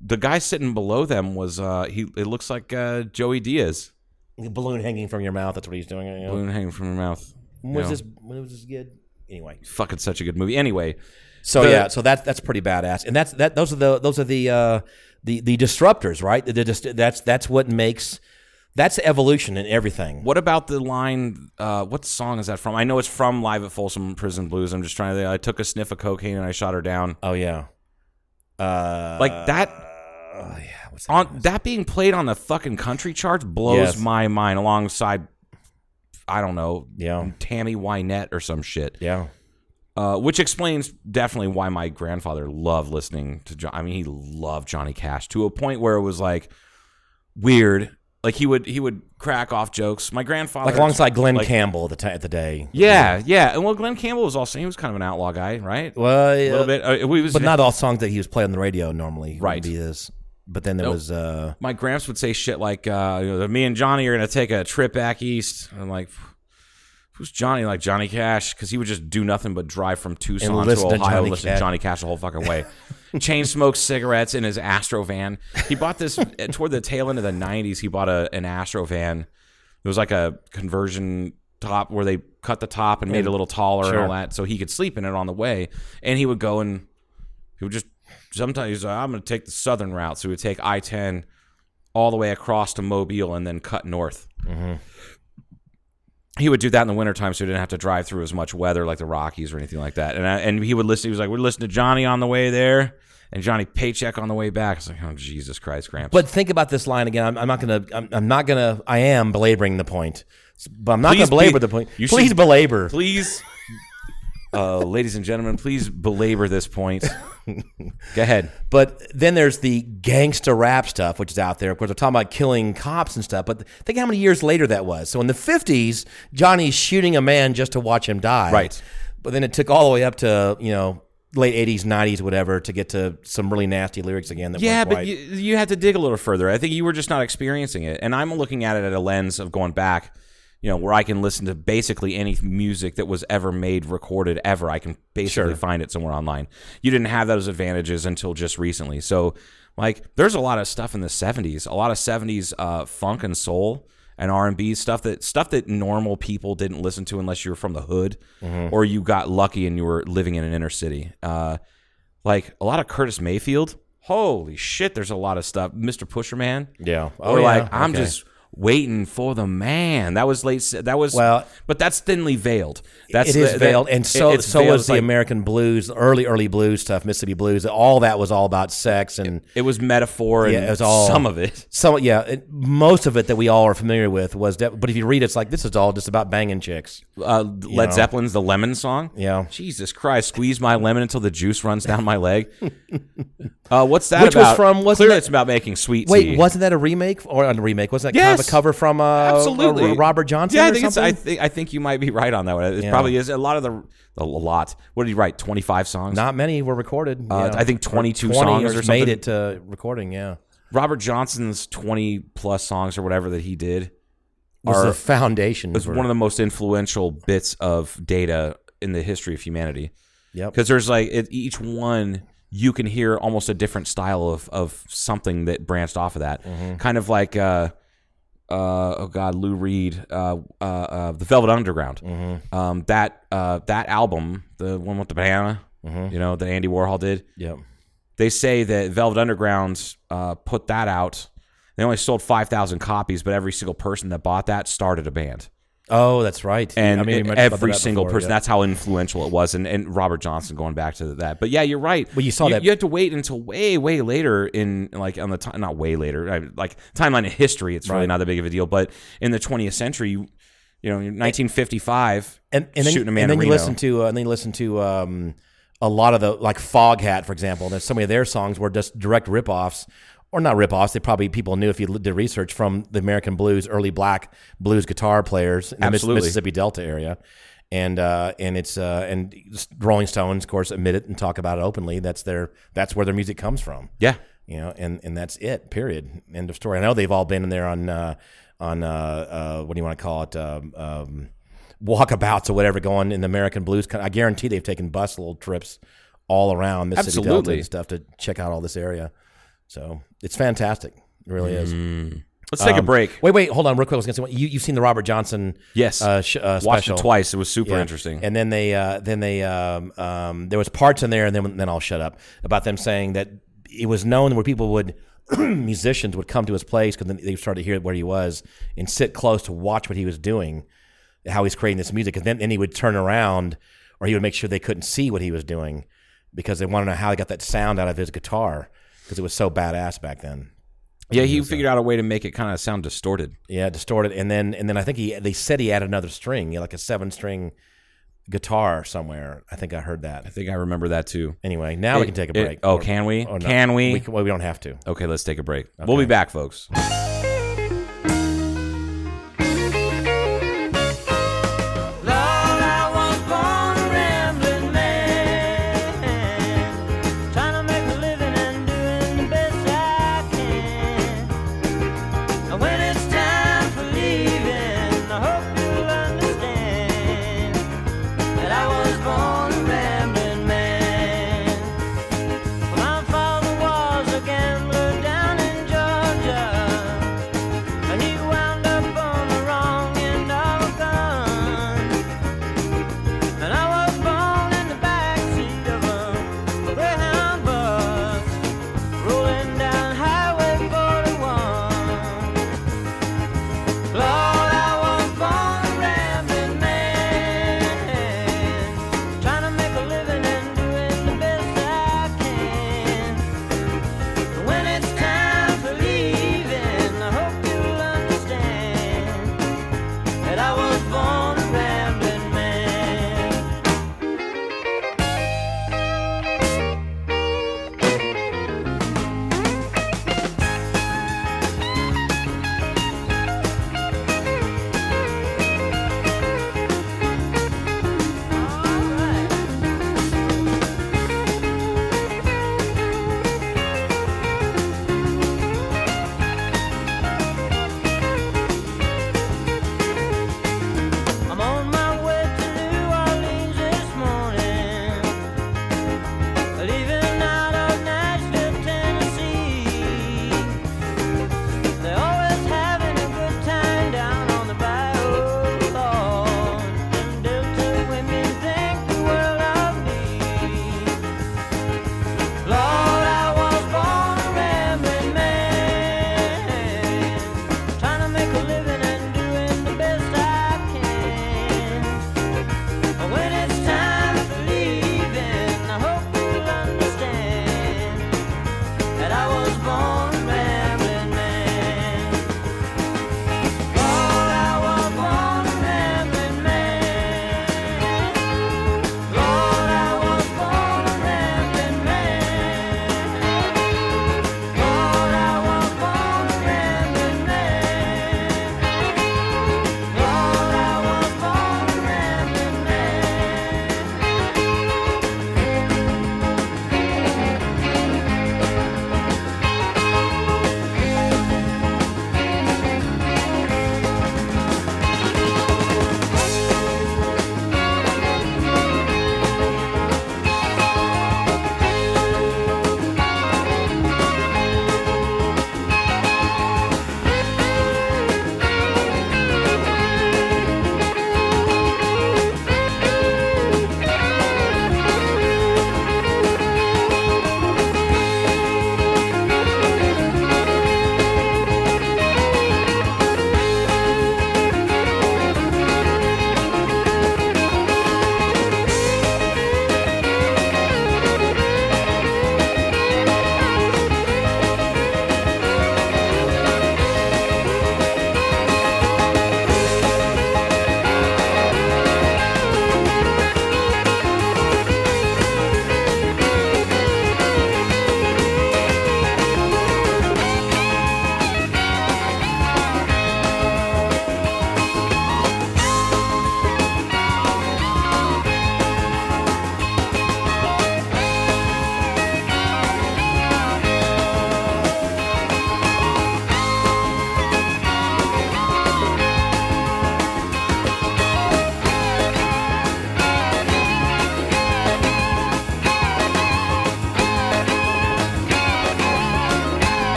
the guy sitting below them was. uh He it looks like uh Joey Diaz. The Balloon hanging from your mouth. That's what he's doing. you know? balloon hanging from your mouth. When was know, this? When was this good? Anyway, fucking such a good movie. Anyway, so The- yeah, so that's that's pretty badass, and that's that. Those are the those are the uh, the the disruptors, right? The, the, that's that's what makes that's evolution in everything. what about the line? Uh, what song is that from? I know it's from Live at Folsom Prison Blues. I'm just trying to. I took a sniff of cocaine and I shot her down. Oh yeah, uh, Like that. Oh yeah, what's that? On that being played on the fucking country charts blows Yes. my mind. Alongside, I don't know, Yeah. Tammy Wynette or some shit. yeah, Uh, which explains definitely why my grandfather loved listening to John. I mean, he loved Johnny Cash to a point where it was like weird. Like he would he would crack off jokes. My grandfather, like alongside Glen like- Campbell at the, ti at the day. Yeah, yeah. And well, Glen Campbell was also he was kind of an outlaw guy, right? Well, a little bit. Uh, we was but not all songs that he was playing on the radio normally. would Right. Be this, but then there Nope. was uh, my gramps would say shit like, uh, you know, "Me and Johnny are gonna take a trip back east." And I'm like, "Who's Johnny?" Like Johnny Cash, because he would just do nothing but drive from Tucson to listen to Ohio, Johnny listen Cash. to Johnny Cash the whole fucking way. Chain smoked cigarettes in his Astro van. He bought this eh, toward the tail end of the '90s. He bought a, an Astro van. It was like a conversion top where they cut the top and made it a little taller Sure. and all that, so he could sleep in it on the way. And he would go and he would just sometimes he's like, I'm going to take the southern route. So he would take I 10 all the way across to Mobile and then cut north. Mm-hmm. He would do that in the wintertime so he didn't have to drive through as much weather like the Rockies or anything like that. And I, and he would listen. He was like, we'd listen to Johnny on the way there and Johnny Paycheck on the way back. It's like, oh, Jesus Christ, Gramps. But think about this line again. I'm, I'm not gonna. I'm, I'm not gonna. I am belaboring the point, but I'm not Please gonna belabor be- the point. Please should- belabor. please, uh, ladies and gentlemen, please belabor this point. Go ahead. But then there's the gangsta rap stuff, which is out there. Of course, they're talking about killing cops and stuff. But think how many years later that was. So in the 50s, Johnny's shooting a man just to watch him die. Right. But then it took all the way up to, you know, late 80s, 90s, whatever, to get to some really nasty lyrics again. That Yeah, but you, you had to dig a little further. I think you were just not experiencing it. And I'm looking at it at a lens of going back, you know, where I can listen to basically any music that was ever made, recorded, ever. I can basically Sure. find it somewhere online. You didn't have those advantages until just recently. So, like, there's a lot of stuff in the 70s, a lot of 70s uh, funk and soul and R&B stuff that stuff that normal people didn't listen to unless you were from the hood Mm-hmm. or you got lucky and you were living in an inner city. Uh, like a lot of Curtis Mayfield. Holy shit, there's a lot of stuff. Mr. Pusherman. Yeah. Oh, yeah. like I'm Okay. just waiting for the man. That was late. That was Well- but that's thinly veiled. That's it is the- veiled, that- and so it's so was the like- American blues, early early blues stuff, Mississippi blues. All that was all about sex and It was metaphor. And Yeah, it was all- some of it. some. Yeah, it, most of it that we all are familiar with was. That, but if you read, it, it's like this is all just about banging chicks. Uh, Led know. Zeppelin's "The Lemon Song." Yeah. Jesus Christ! Squeeze my lemon until the juice runs down my leg. uh, what's that Which was from- wasn't Clearly, that- it's about making sweet Wait, tea. wasn't that a remake or a remake? Wasn't that kind of Yes. a cover from uh, Absolutely, Robert Johnson? Yeah, I or think it's. I something? think I think you might be right on that one. It Yeah. probably is a lot of the a lot. What did he write? Twenty five songs. Not many were recorded. Uh. I think 22 Or songs or something. made it to recording. Yeah, Robert Johnson's twenty plus songs or whatever that he did was are the foundation. was for- one of the most influential bits of data in the history of humanity. Yep. Because there's like it, each one you can hear almost a different style of of something that branched off of that. Mm-hmm. Kind of like uh uh oh god Lou Reed uh uh, uh the Velvet Underground. Mm-hmm. Um that uh that album, the one with the banana, Mm-hmm. you know, that Andy Warhol did. Yep. They say that Velvet Underground uh put that out. They only sold 5,000 copies, but every single person that bought that started a band Oh, that's right. and I mean, you it- mentioned about every single before, person. yeah. That's how influential it was, and, and Robert Johnson going back to that. But yeah, you're right. Well, you saw that- You have to wait until way, way later in like on the time, not way later, like timeline of history. It's really Right. not that big of a deal. But in the 20th century, you, you know, 1955, and, and then, shooting a man and then you Reno. listen to uh, and then you listen to um, a lot of the like Foghat, for example. There's so many of their songs were just direct ripoffs, or not ripoffs. They probably people knew if you did research from the American blues, early black blues guitar players in the Absolutely. Mississippi Delta area. And uh, and it's uh, and Rolling Stones, of course, admit it and talk about it openly. That's their that's where their music comes from. yeah, you know, and and that's it. Period. End of story. I know they've all been in there on uh, on uh, uh, what do you want to call it? Um, um, walkabouts or whatever going in the American blues. I guarantee they've taken bus little trips all around Mississippi Delta and stuff to check out all this area. So it's fantastic. It really is. let's take a Um, break. Wait, wait, hold on, real quick. I was gonna say you you've seen the Robert Johnson Yes. uh, sh- uh, Watched it twice. It was super yeah. interesting. And then they, uh, then they, um, um, there was parts in there, and then then I'll shut up about them saying that it was known where people would, musicians would come to his place because then they started to hear where he was and sit close to watch what he was doing, how he's creating this music, and then then he would turn around or he would make sure they couldn't see what he was doing because they want to know how he got that sound out of his guitar because it was so badass back then. yeah, he uh, figured out a way to make it kind of sound distorted. Yeah, distorted, and then and then I think he they said he had another string, like a seven string guitar somewhere. I think I heard that. I think I remember that too. Anyway, now we can take a it- break. oh, Or- can we? or no. Can we? We, well, we don't have to. Okay, let's take a break. We'll be back, folks.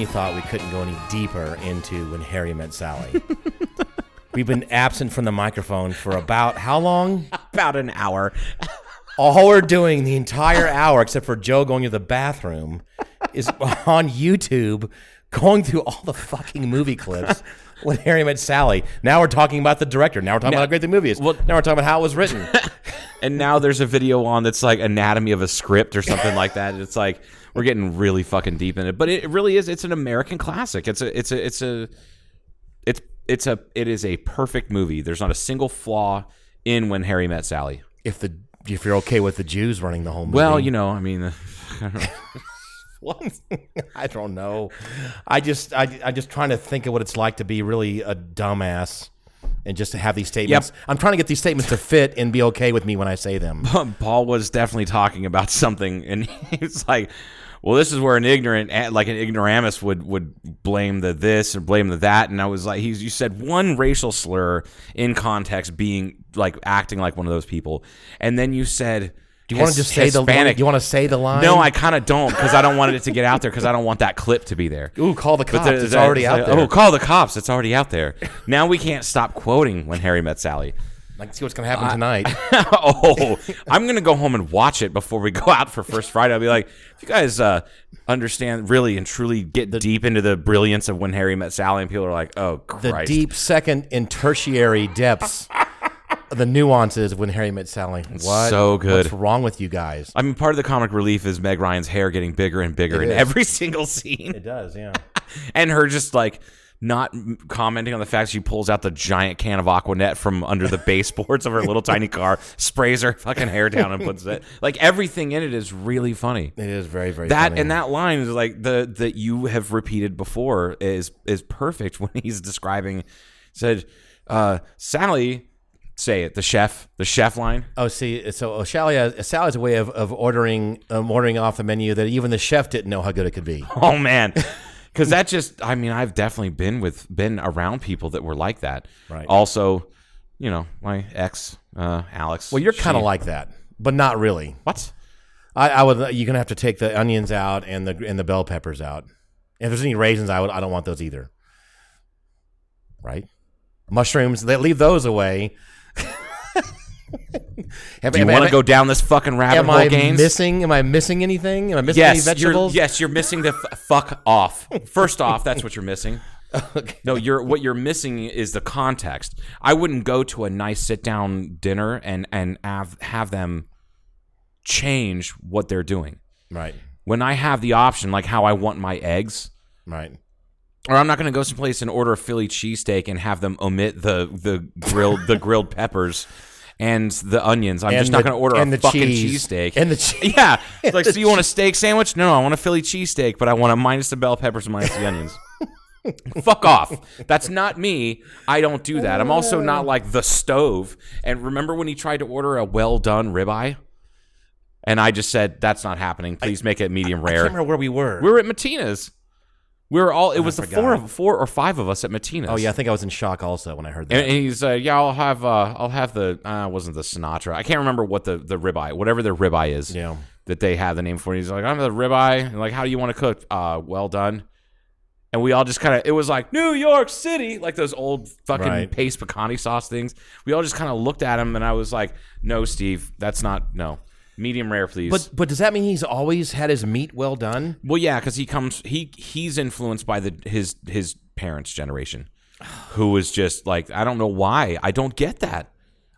You thought we couldn't go any deeper into when Harry met Sally. We've been absent from the microphone for about how long? About an hour. All we're doing the entire hour, except for Joe going to the bathroom, is on YouTube going through all the fucking movie clips when Harry met Sally. Now we're talking about the director. Now we're talking about how great the movie is. Well- now we're talking about how it was written. And now there's a video on that's like anatomy of a script or something like that. It's like we're getting really fucking deep in it, but it really is. It's an American classic. It's a. It's a. It's a. It's it's a. It is a perfect movie. There's not a single flaw in When Harry Met Sally. if the if you're okay with the Jews running the whole movie. Well, you know, I mean, What? I don't know. I just I I just trying to think of what it's like to be really a dumbass and just to have these statements. I'm trying to get these statements to fit and be okay with me when I say them. Paul was definitely talking about something, and he's like, "Well, this is where an ignorant, like an ignoramus, would would blame the this or blame the that." And I was like, "He's you said one racial slur in context, being like acting like one of those people, and then you said." Do you want to just say the Hispanic. Do you want to say the line? No, I kind of don't because I don't want it to get out there because I don't want that clip to be there. Ooh, call the cops. there's- it's already it's out like, there. Oh, call the cops! It's already out there. Now we can't stop quoting when Harry met Sally. Like, see what's going to happen tonight. oh, I'm gonna go home and watch it before we go out for First Friday. I'll be like, if you guys uh, understand really and truly get deep into the brilliance of when Harry met Sally, and people are like, oh the deep second and tertiary depths, the nuances of when Harry met Sally. What? so good. What's wrong with you guys? I mean, part of the comic relief is Meg Ryan's hair getting bigger and bigger It in is. every single scene, It does, yeah. and her just like not m- commenting on the fact she pulls out the giant can of Aqua Net from under the baseboards of her little tiny car, sprays her fucking hair down, and puts it like everything in it is really funny. It is very, very that funny. and that line is like the that you have repeated before is is perfect when he's describing said uh Sally say it the chef the chef line Oh, see, so oh, Sally has, Sally a way of, of ordering um, ordering off the menu that even the chef didn't know how good it could be. oh man because that just I mean I've definitely been with been around people that were like that Right. also you know my ex uh Alex Well, you're kind of like that, but not really. what I, I would. You're gonna have to take the onions out and the and the bell peppers out. If there's any raisins, I would. I don't want those either. Right? Mushrooms. They leave those away. Have- do you want to go down this fucking rabbit Am hole I missing? Am I missing anything? Am I missing any yes, vegetables? You're, yes, you're missing the f- fuck off. First off, that's what you're missing. No, you're what you're missing is the context. I wouldn't go to a nice sit down dinner and and have have them change what they're doing. Right. When I have the option, like how I want my eggs, Right. Or I'm not going to go someplace and order a Philly cheesesteak and have them omit the the grilled the grilled peppers and the onions. I'm And just not going to order a the fucking cheese. cheesesteak. And the cheese. Yeah. It's like, so you want a steak sandwich? No, I want a Philly cheesesteak, but I want a minus the bell peppers and minus the onions. Fuck off. That's not me. I don't do that. I'm also not like the stove. And remember when he tried to order a well done ribeye? And I just said, that's not happening. Please make it medium I rare. can't remember where we were. We were at Matina's. We were all, it was the four, of, four or five of us at Matina's. oh yeah, I think I was in shock also when I heard that. And, and he's uh, yeah, I'll have uh, I'll have the uh, wasn't the Sinatra. I can't remember what the the ribeye, whatever the ribeye is. Yeah. That they have the name for. He's like, I'm the ribeye. And like, how do you want to cook? Uh, well done. And we all just kind of, it was like New York City, like those old fucking Right. Pace picante sauce things. We all just kind of looked at him, and I was like, No, Steve, that's not no medium rare, please. but but does that mean he's always had his meat well done? Well, yeah, because he comes he he's influenced by the his his parents' generation, who was just like I don't know why I don't get that.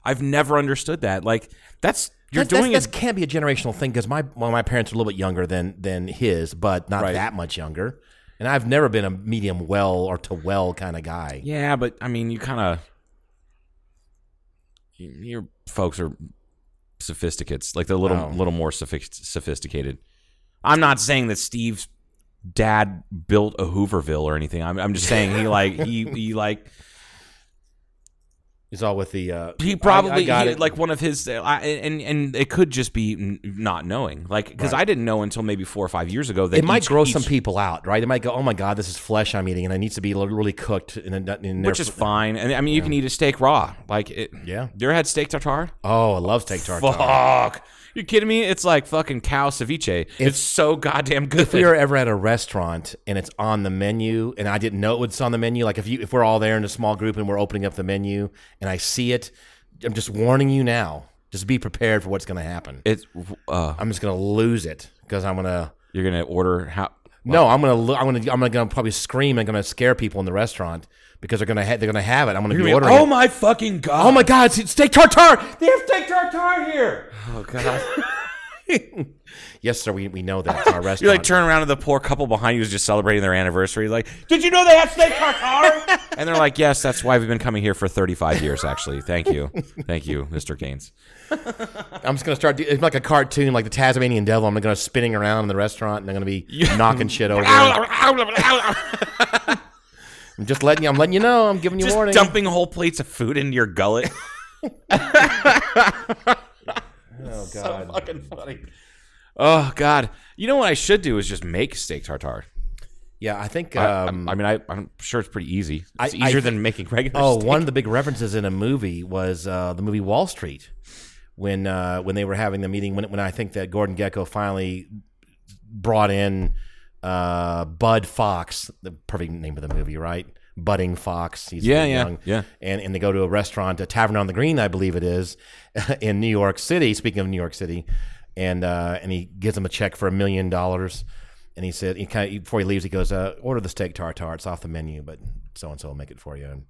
I've never understood that. Like that's you're that's- doing That it. can't be a generational thing because my well, my parents are a little bit younger than than his, but not Right. that much younger. And I've never been a medium well or to well kind of guy. Yeah, but I mean, you kind of your folks are sophisticates, like they're a little Oh. little more sophisticated. I'm not saying that Steve's dad built a Hooverville or anything. I'm I'm just saying he like he he like He's all with the. Uh, He probably I got he- it. like one of his, I, and and it could just be n- not knowing, like because I didn't know until maybe four or five years ago that it might each- grow each- some people out, right? They might go, "Oh my god, this is flesh I'm eating, and it needs to be really cooked." And, and which is fine. And I mean, you can eat a steak raw, like it. Yeah. you ever had steak tartare? Oh, I love steak tartare. Fuck, you kidding me? It's like fucking cow ceviche. it's so goddamn good. If we were ever at a restaurant and it's on the menu, and I didn't know it was on the menu, like if you if we're all there in a small group and we're opening up the menu and I see it, I'm just warning you now. Just be prepared for what's going to happen. it's uh, I'm just going to lose it because I'm going to. you're gonna order how. No, I'm gonna. I'm gonna. I'm gonna probably scream and gonna scare people in the restaurant because they're gonna. Ha- they're gonna have it. I'm gonna be ordering. oh it. my fucking god! Oh my God! It's steak tartare. They have steak tartare here. Oh god! Yes, sir. We, we know that. It's our restaurant. You like turn around and the poor couple behind you is just celebrating their anniversary. Like, did you know they had steak tartare? and they're like, yes, that's why we've been coming here for 35 years. Actually, thank you, thank you, Mr. Gaines. I'm just gonna start. do- It's like a cartoon, like the Tasmanian Devil. I'm gonna be spinning around in the restaurant, and I'm gonna be knocking shit over. I'm just letting you. I'm letting you know. I'm giving you just warning. dumping whole plates of food into your gullet. oh God. Fucking funny. Oh god! You know what I should do is just make steak tartare. Yeah, I think. I- Um, I, mean, I, I'm sure it's pretty easy. It's I- easier I- than making regular. Oh, steak. one of the big references in a movie was uh, the movie Wall Street, when uh, when they were having the meeting. When when I think that Gordon Gekko finally brought in uh, Bud Fox, the perfect name of the movie, right? Budding Fox. He's Yeah, really yeah, young. yeah. And and they go to a restaurant, a Tavern on the Green, I believe it is, in New York City. Speaking of New York City, and uh, and he gives him a check for a million dollars. And he said, he kind of, before he leaves, he goes, uh, "Order the steak tartare. It's off the menu, but so and so will make it for you." And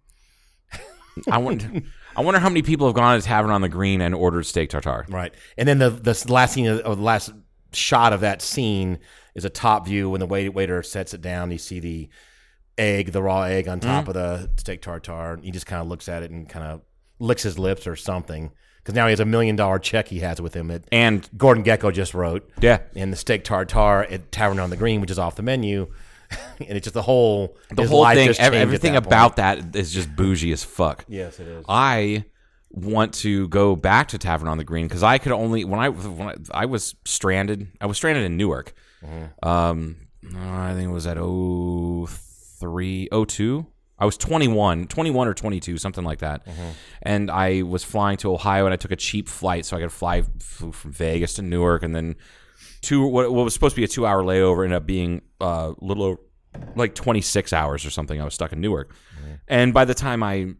I wonder. I wonder how many people have gone to Tavern on the Green and ordered steak tartare. Right, and then the the last scene of the last shot of that scene is a top view when the wait, waiter sets it down. You see the egg, the raw egg on top mm-hmm. of the steak tartare. And he just kind of looks at it and kind of licks his lips or something because now he has a million dollar check he has with him that And Gordon Gekko just wrote. Yeah. and the steak tartare at Tavern on the Green, which is off the menu. And it's just the whole the whole thing, just ev- changed at everything that about point. that is just bougie as fuck. Yes, it is. I want to go back to Tavern on the Green because I could only when I when I, I was stranded. I was stranded in Newark. Um, I think it was at 03, 02. I was 21, 21 or 22, something like that. And I was flying to Ohio and I took a cheap flight so I could fly from Vegas to Newark and then two what, what was supposed to be a 2-hour layover ended up being uh, a little over, like 26 hours or something. I was stuck in Newark. And by the time I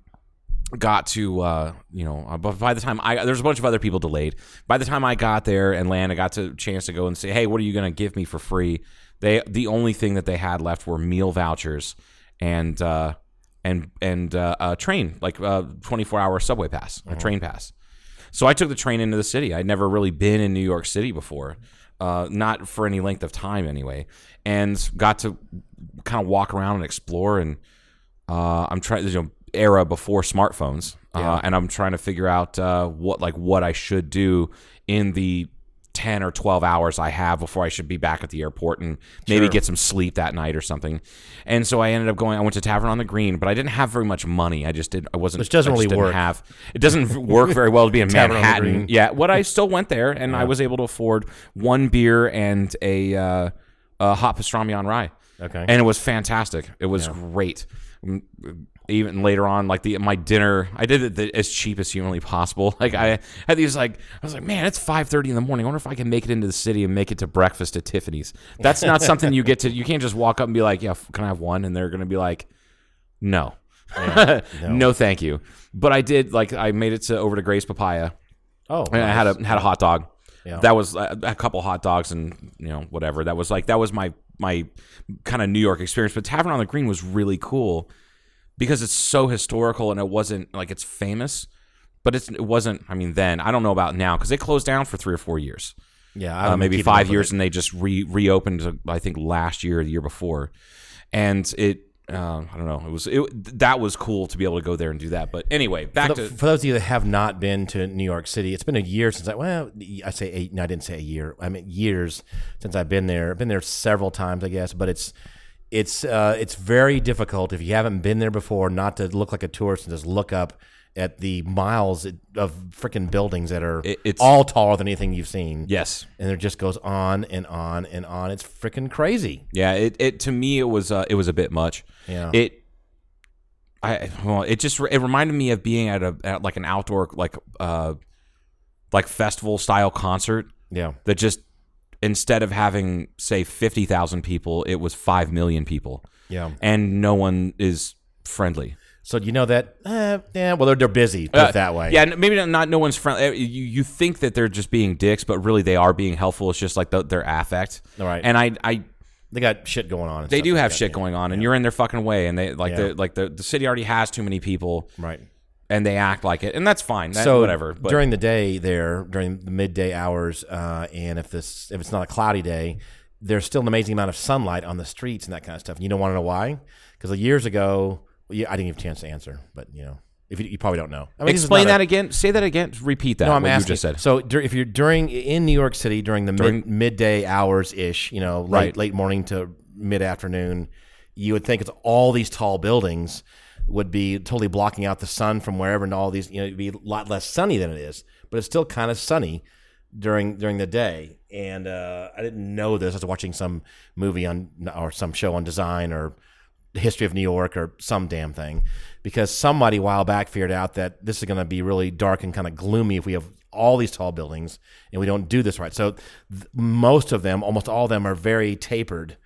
got to uh, you know uh, but by the time I there's a bunch of other people delayed. By the time I got there and land, I got to chance to go and say, "Hey, what are you going to give me for free?" They the only thing that they had left were meal vouchers and uh, and and uh, a train like uh 24 hour subway pass, a train pass. So I took the train into the city. I'd never really been in New York City before, uh, not for any length of time anyway, and got to kind of walk around and explore. And uh, I'm trying, to, you know, era before smartphones, uh, and I'm trying to figure out uh, what like what I should do in the 10 or 12 hours I have before I should be back at the airport and maybe get some sleep that night or something. And so I ended up going. I went to Tavern on the Green, but I didn't have very much money. I just did. I wasn't. Which doesn't really work. Have it doesn't work very well to be in Tavern Manhattan. Yeah, what I still went there and I was able to afford one beer and a, uh, a hot pastrami on rye. Okay. and it was fantastic. It was great. Even later on, like the my dinner, I did it the, as cheap as humanly possible. Like I had these like I was like, man, it's five thirty in the morning. I wonder if I can make it into the city and make it to breakfast at Tiffany's. That's not something you get to. You can't just walk up and be like, yeah, can I have one? And they're gonna be like, no, no. thank you. But I did like I made it to over to Gray's Papaya. oh, And I had a had a hot dog. Yeah. That was a, a couple hot dogs and you know whatever. That was like that was my my kind of New York experience. But Tavern on the Green was really cool because it's so historical and it wasn't like it's famous, but it's it wasn't. I mean, then I don't know about now because it closed down for three or four years, yeah, uh, maybe five years, and they just re reopened. uh, I think last year or the year before, and it. Uh, I don't know. It was it, that was cool to be able to go there and do that. But anyway, back For, to for those of you that have not been to New York City, it's been a year since I. Well, I say eight. No, I didn't say a year. I mean years since I've been there. I've been there several times, I guess. But it's it's uh, it's very difficult if you haven't been there before not to look like a tourist and just look up at the miles of freaking buildings that are It- it's- all taller than anything you've seen. Yes. and it just goes on and on and on. It's freaking crazy. Yeah, it, it to me it was uh, it was a bit much. Yeah. It I well, it just it reminded me of being at a at like an outdoor like uh like festival style concert Yeah, that just instead of having say 50,000 people, it was 5 million people. yeah. And no one is friendly. So you know that? Uh, yeah. Well, they're they're busy. Put Uh, it that way. Yeah, maybe not, not no one's friendly. You you think that they're just being dicks, but really they are being helpful. It's just like the, their affect. All right. And I I They got shit going on. they do have shit yeah. going on, and you're in their fucking way, and they like Yeah. the like the, the city already has too many people, Right. And they act like it, and that's fine. That, so whatever. But during the day there, during the midday hours, uh, and if this if it's not a cloudy day, there's still an amazing amount of sunlight on the streets and that kind of stuff. And you don't want to know why? Because years ago, well, yeah, I didn't have a chance to answer, but you know, if you, you probably don't know. I mean, explain not a- that again. Say that again. Repeat that. No, I'm what asking. you just said. So dur- if you're during in New York City during the During- mid, midday hours ish, you know, late Right. late morning to mid afternoon, you would think it's all these tall buildings would be totally blocking out the sun from wherever, and all these, you know, it'd be a lot less sunny than it is, but it's still kind of sunny during during the day. And uh, I didn't know this. I was watching some movie on or some show on design or history of New York or some damn thing, because somebody a while back figured out that this is going to be really dark and kind of gloomy if we have all these tall buildings and we don't do this right. So th- most of them, almost all of them, are very tapered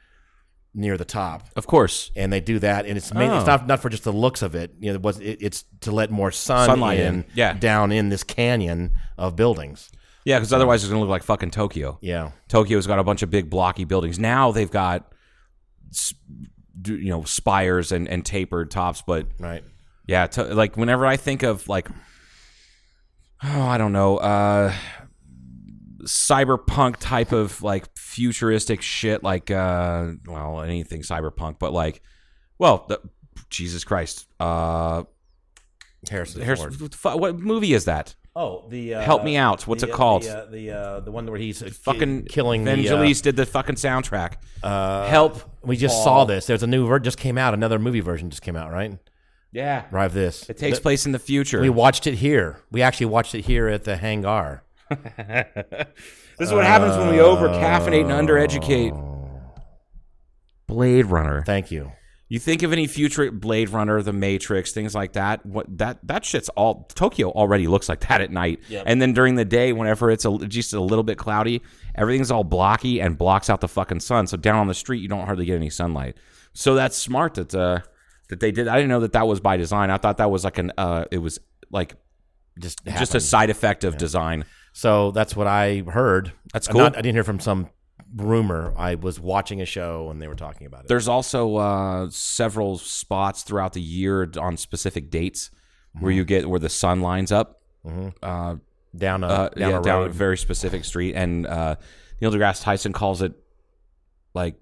near the top, Of course. and they do that, and it's mainly, it's Oh. not not for just the looks of it. You know, it was it, it's to let more sun Sunlight in, in, yeah. down in this canyon of buildings. Yeah, because otherwise it's gonna look like fucking Tokyo. Yeah, Tokyo's got a bunch of big blocky buildings. Now they've got, you know, spires and, and tapered tops. But right. yeah, to, like whenever I think of like, oh, I don't know, uh, cyberpunk type of like futuristic shit, like, uh, well, anything cyberpunk, but like, well, the, Jesus Christ, uh, Harrison Harrison- Ford. what, the fu- what movie is that? Oh, the uh, Help me out. What's the, it called? The uh, the, uh, the one where he's uh, ki- Fucking killing the, uh, Vangelis did the fucking soundtrack. uh, Help. We just Paul. saw this. There's a new ver- just came out. Another movie version just came out. Right. Yeah. Right. This. It takes The- place in the future. We watched it here. We actually watched it here at the hangar. This is what happens when we over caffeinate and undereducate. Blade Runner. Thank you. You think of any future Blade Runner, The Matrix, things like that. What that that shit's all Tokyo already looks like that at night, and then during the day, whenever it's a, just a little bit cloudy, everything's all blocky and blocks out the fucking sun. So down on the street, you don't hardly get any sunlight. So that's smart that uh, that they did. I didn't know that that was by design. I thought that was like an uh, it was like Just just a side effect of design. So that's what I heard. That's cool. Not, I didn't hear from some rumor. I was watching a show and they were talking about it. There's also uh, several spots throughout the year on specific dates where Mm-hmm. you get where the sun lines up. Uh, down a uh, down yeah, a down a very specific street, and uh, Neil deGrasse Tyson calls it like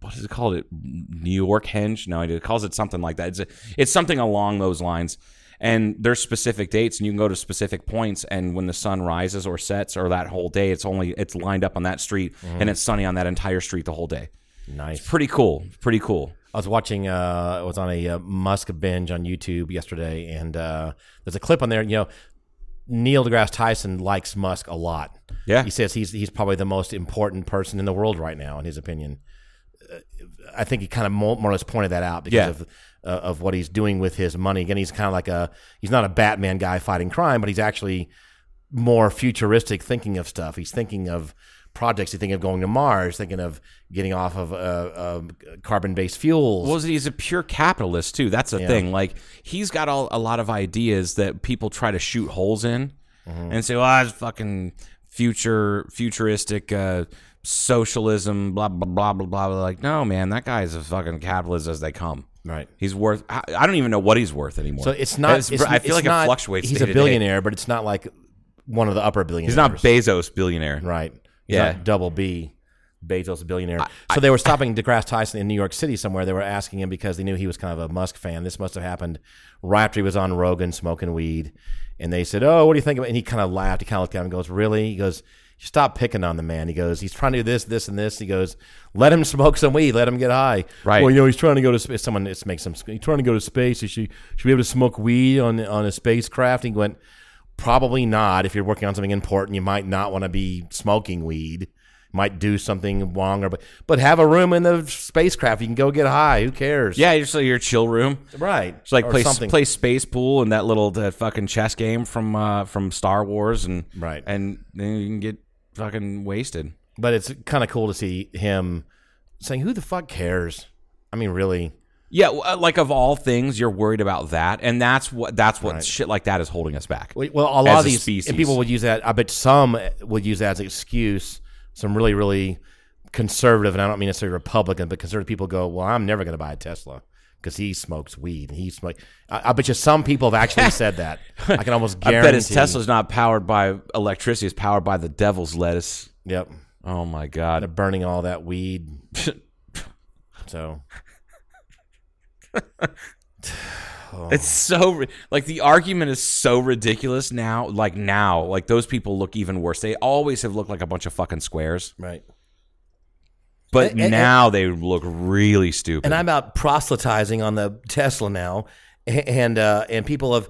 what is it called? It New York Henge? No, it calls it something like that. It's a, it's something along those lines. And there's specific dates, and you can go to specific points. And when the sun rises or sets, or that whole day, it's only it's lined up on that street, Mm-hmm. and it's sunny on that entire street the whole day. nice. Pretty cool. Pretty cool. I was watching. Uh, I was on a uh, Musk binge on YouTube yesterday, and uh, there's a clip on there. You know, Neil deGrasse Tyson likes Musk a lot. Yeah. he says he's he's probably the most important person in the world right now, in his opinion. I think he kind of more, more or less pointed that out because Yeah. of uh, of what he's doing with his money. Again, he's kind of like a he's not a Batman guy fighting crime, but he's actually more futuristic thinking of stuff. He's thinking of projects. He's thinking of going to Mars, thinking of getting off of uh, uh, carbon based fuels. Well, he's a pure capitalist too. That's the Yeah. thing. Like he's got all, a lot of ideas that people try to shoot holes in, Mm-hmm. and say, "Well, it's fucking future, futuristic uh, socialism." Blah blah blah blah blah. Like, no, man, that guy is as fucking capitalist as they come. Right. He's worth. I, I don't even know what he's worth anymore. So it's not. It's- it's- I feel it's like not- it fluctuates. He's a billionaire, but it's not like one of the upper billionaires. He's not Bezos billionaire. Right. He's Yeah. not double B. Bezos billionaire. so they were stopping DeGrasse Tyson in New York City somewhere. They were asking him because they knew he was kind of a Musk fan. This must have happened right after he was on Rogan smoking weed, and they said, "Oh, what do you think?" about And he kind of laughed. He kind of looked at him and goes, "Really?" He goes, "Stop picking on the man." He goes, "He's trying to do this, this, and this." He goes, "Let him smoke some weed. Let him get high." Right. Well, you know, he's trying to go to space. Someone just makes him. He's trying to go to space. He should should be able to smoke weed on on a spacecraft. He went, "Probably not. If you're working on something important, you might not want to be smoking weed." Might do something wrong, or but but have a room in the spacecraft. You can go get high. Who cares? Yeah, just like your chill room. right. It's like Or play something. play space pool and that little that fucking chess game from uh, from Star Wars and Right. and then you can get fucking wasted. But it's kind of cool to see him saying, "Who the fuck cares?" I mean, really. Yeah, uh, like of all things, you're worried about that, and that's what that's what Right. shit like that is holding us back. Well, a lot of these species. and people would use that. I bet some would use that as an excuse. Some really, really conservative, and I don't mean necessarily Republican, but conservative people go, "Well, I'm never going to buy a Tesla." Because he smokes weed, and he smoke. I, I bet you some people have actually said that. I can almost guarantee. I bet his Tesla's not powered by electricity; it's powered by the devil's lettuce. Yep, Oh my God! they're burning all that weed. so It's so like the argument is so ridiculous now. Like now, like those people look even worse. They always have looked like a bunch of fucking squares, right. But And- and- now they look really stupid. and I'm out proselytizing on the Tesla now, and uh, and people have.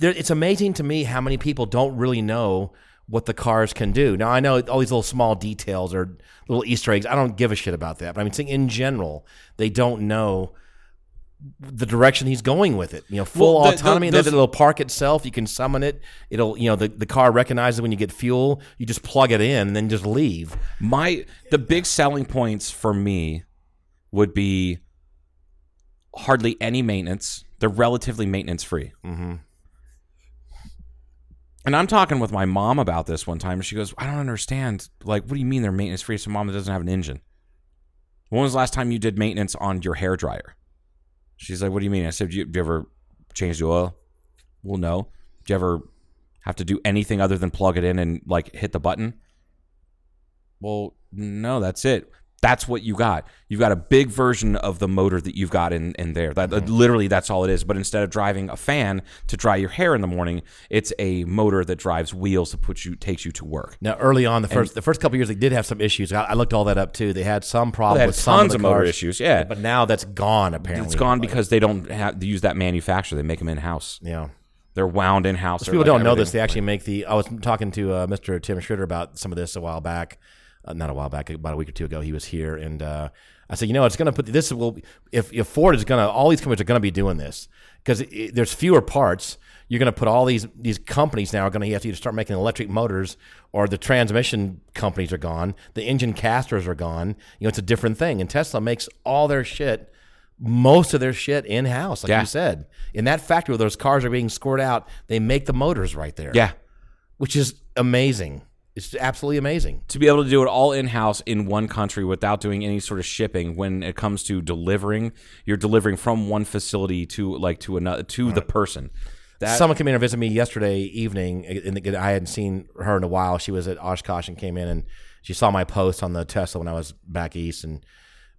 It's amazing to me how many people don't really know what the cars can do. Now I know all these little small details or little Easter eggs. I don't give a shit about that, but I mean, saying in general, they don't know the direction he's going with it. You know, full Well, the- the- autonomy. those- that it'll park itself. You can summon it. It'll you know the, the car recognizes when you get fuel. You just plug it in and then just leave. My the big selling points for me would be hardly any maintenance. They're relatively maintenance free. Mm-hmm. And I'm talking with my mom about this one time, and she goes, "I don't understand. Like, what do you mean they're maintenance free? So, mom, that doesn't have an engine. When was the last time you did maintenance on your hair dryer?" She's like, "What do you mean?" I said, "Do you, do you ever change the oil?" Well, no. Do you ever have to do anything other than plug it in and like hit the button? Well, no, that's it. That's what you got. You've got a big version of the motor that you've got in, in there. That Mm-hmm. literally that's all it is. But instead of driving a fan to dry your hair in the morning, it's a motor that drives wheels that puts you takes you to work. Now, early on, the first the first couple years, they did have some issues. I, I looked all that up too. They had some problem They had with some tons of, of the motor cars, issues, yeah. but now that's gone. Apparently, It's gone because they don't have to use that manufacturer. They make them in house. yeah. They're wound in house. People don't know this. They actually make the. I was talking to uh, Mr. Tim Schroeder about some of this a while back, uh, not a while back, about a week or two ago. He was here, and uh, I said, you know, it's going to put this will if, if Ford is going to all these companies are going to be doing this because there's fewer parts. You're going to put all these these companies now are going to have to either start making electric motors or the transmission companies are gone. The engine casters are gone. You know, it's a different thing. And Tesla makes all their shit most of their shit in house, like Yeah. you said. In that factory where those cars are being scored out, they make the motors right there. Yeah. Which is amazing. It's absolutely amazing. to be able to do it all in house in one country without doing any sort of shipping when it comes to delivering you're delivering from one facility to like to another to the person that Someone came in and visited me yesterday evening, and I hadn't seen her in a while. She was at Oshkosh and came in, and she saw my post on the Tesla when I was back east, and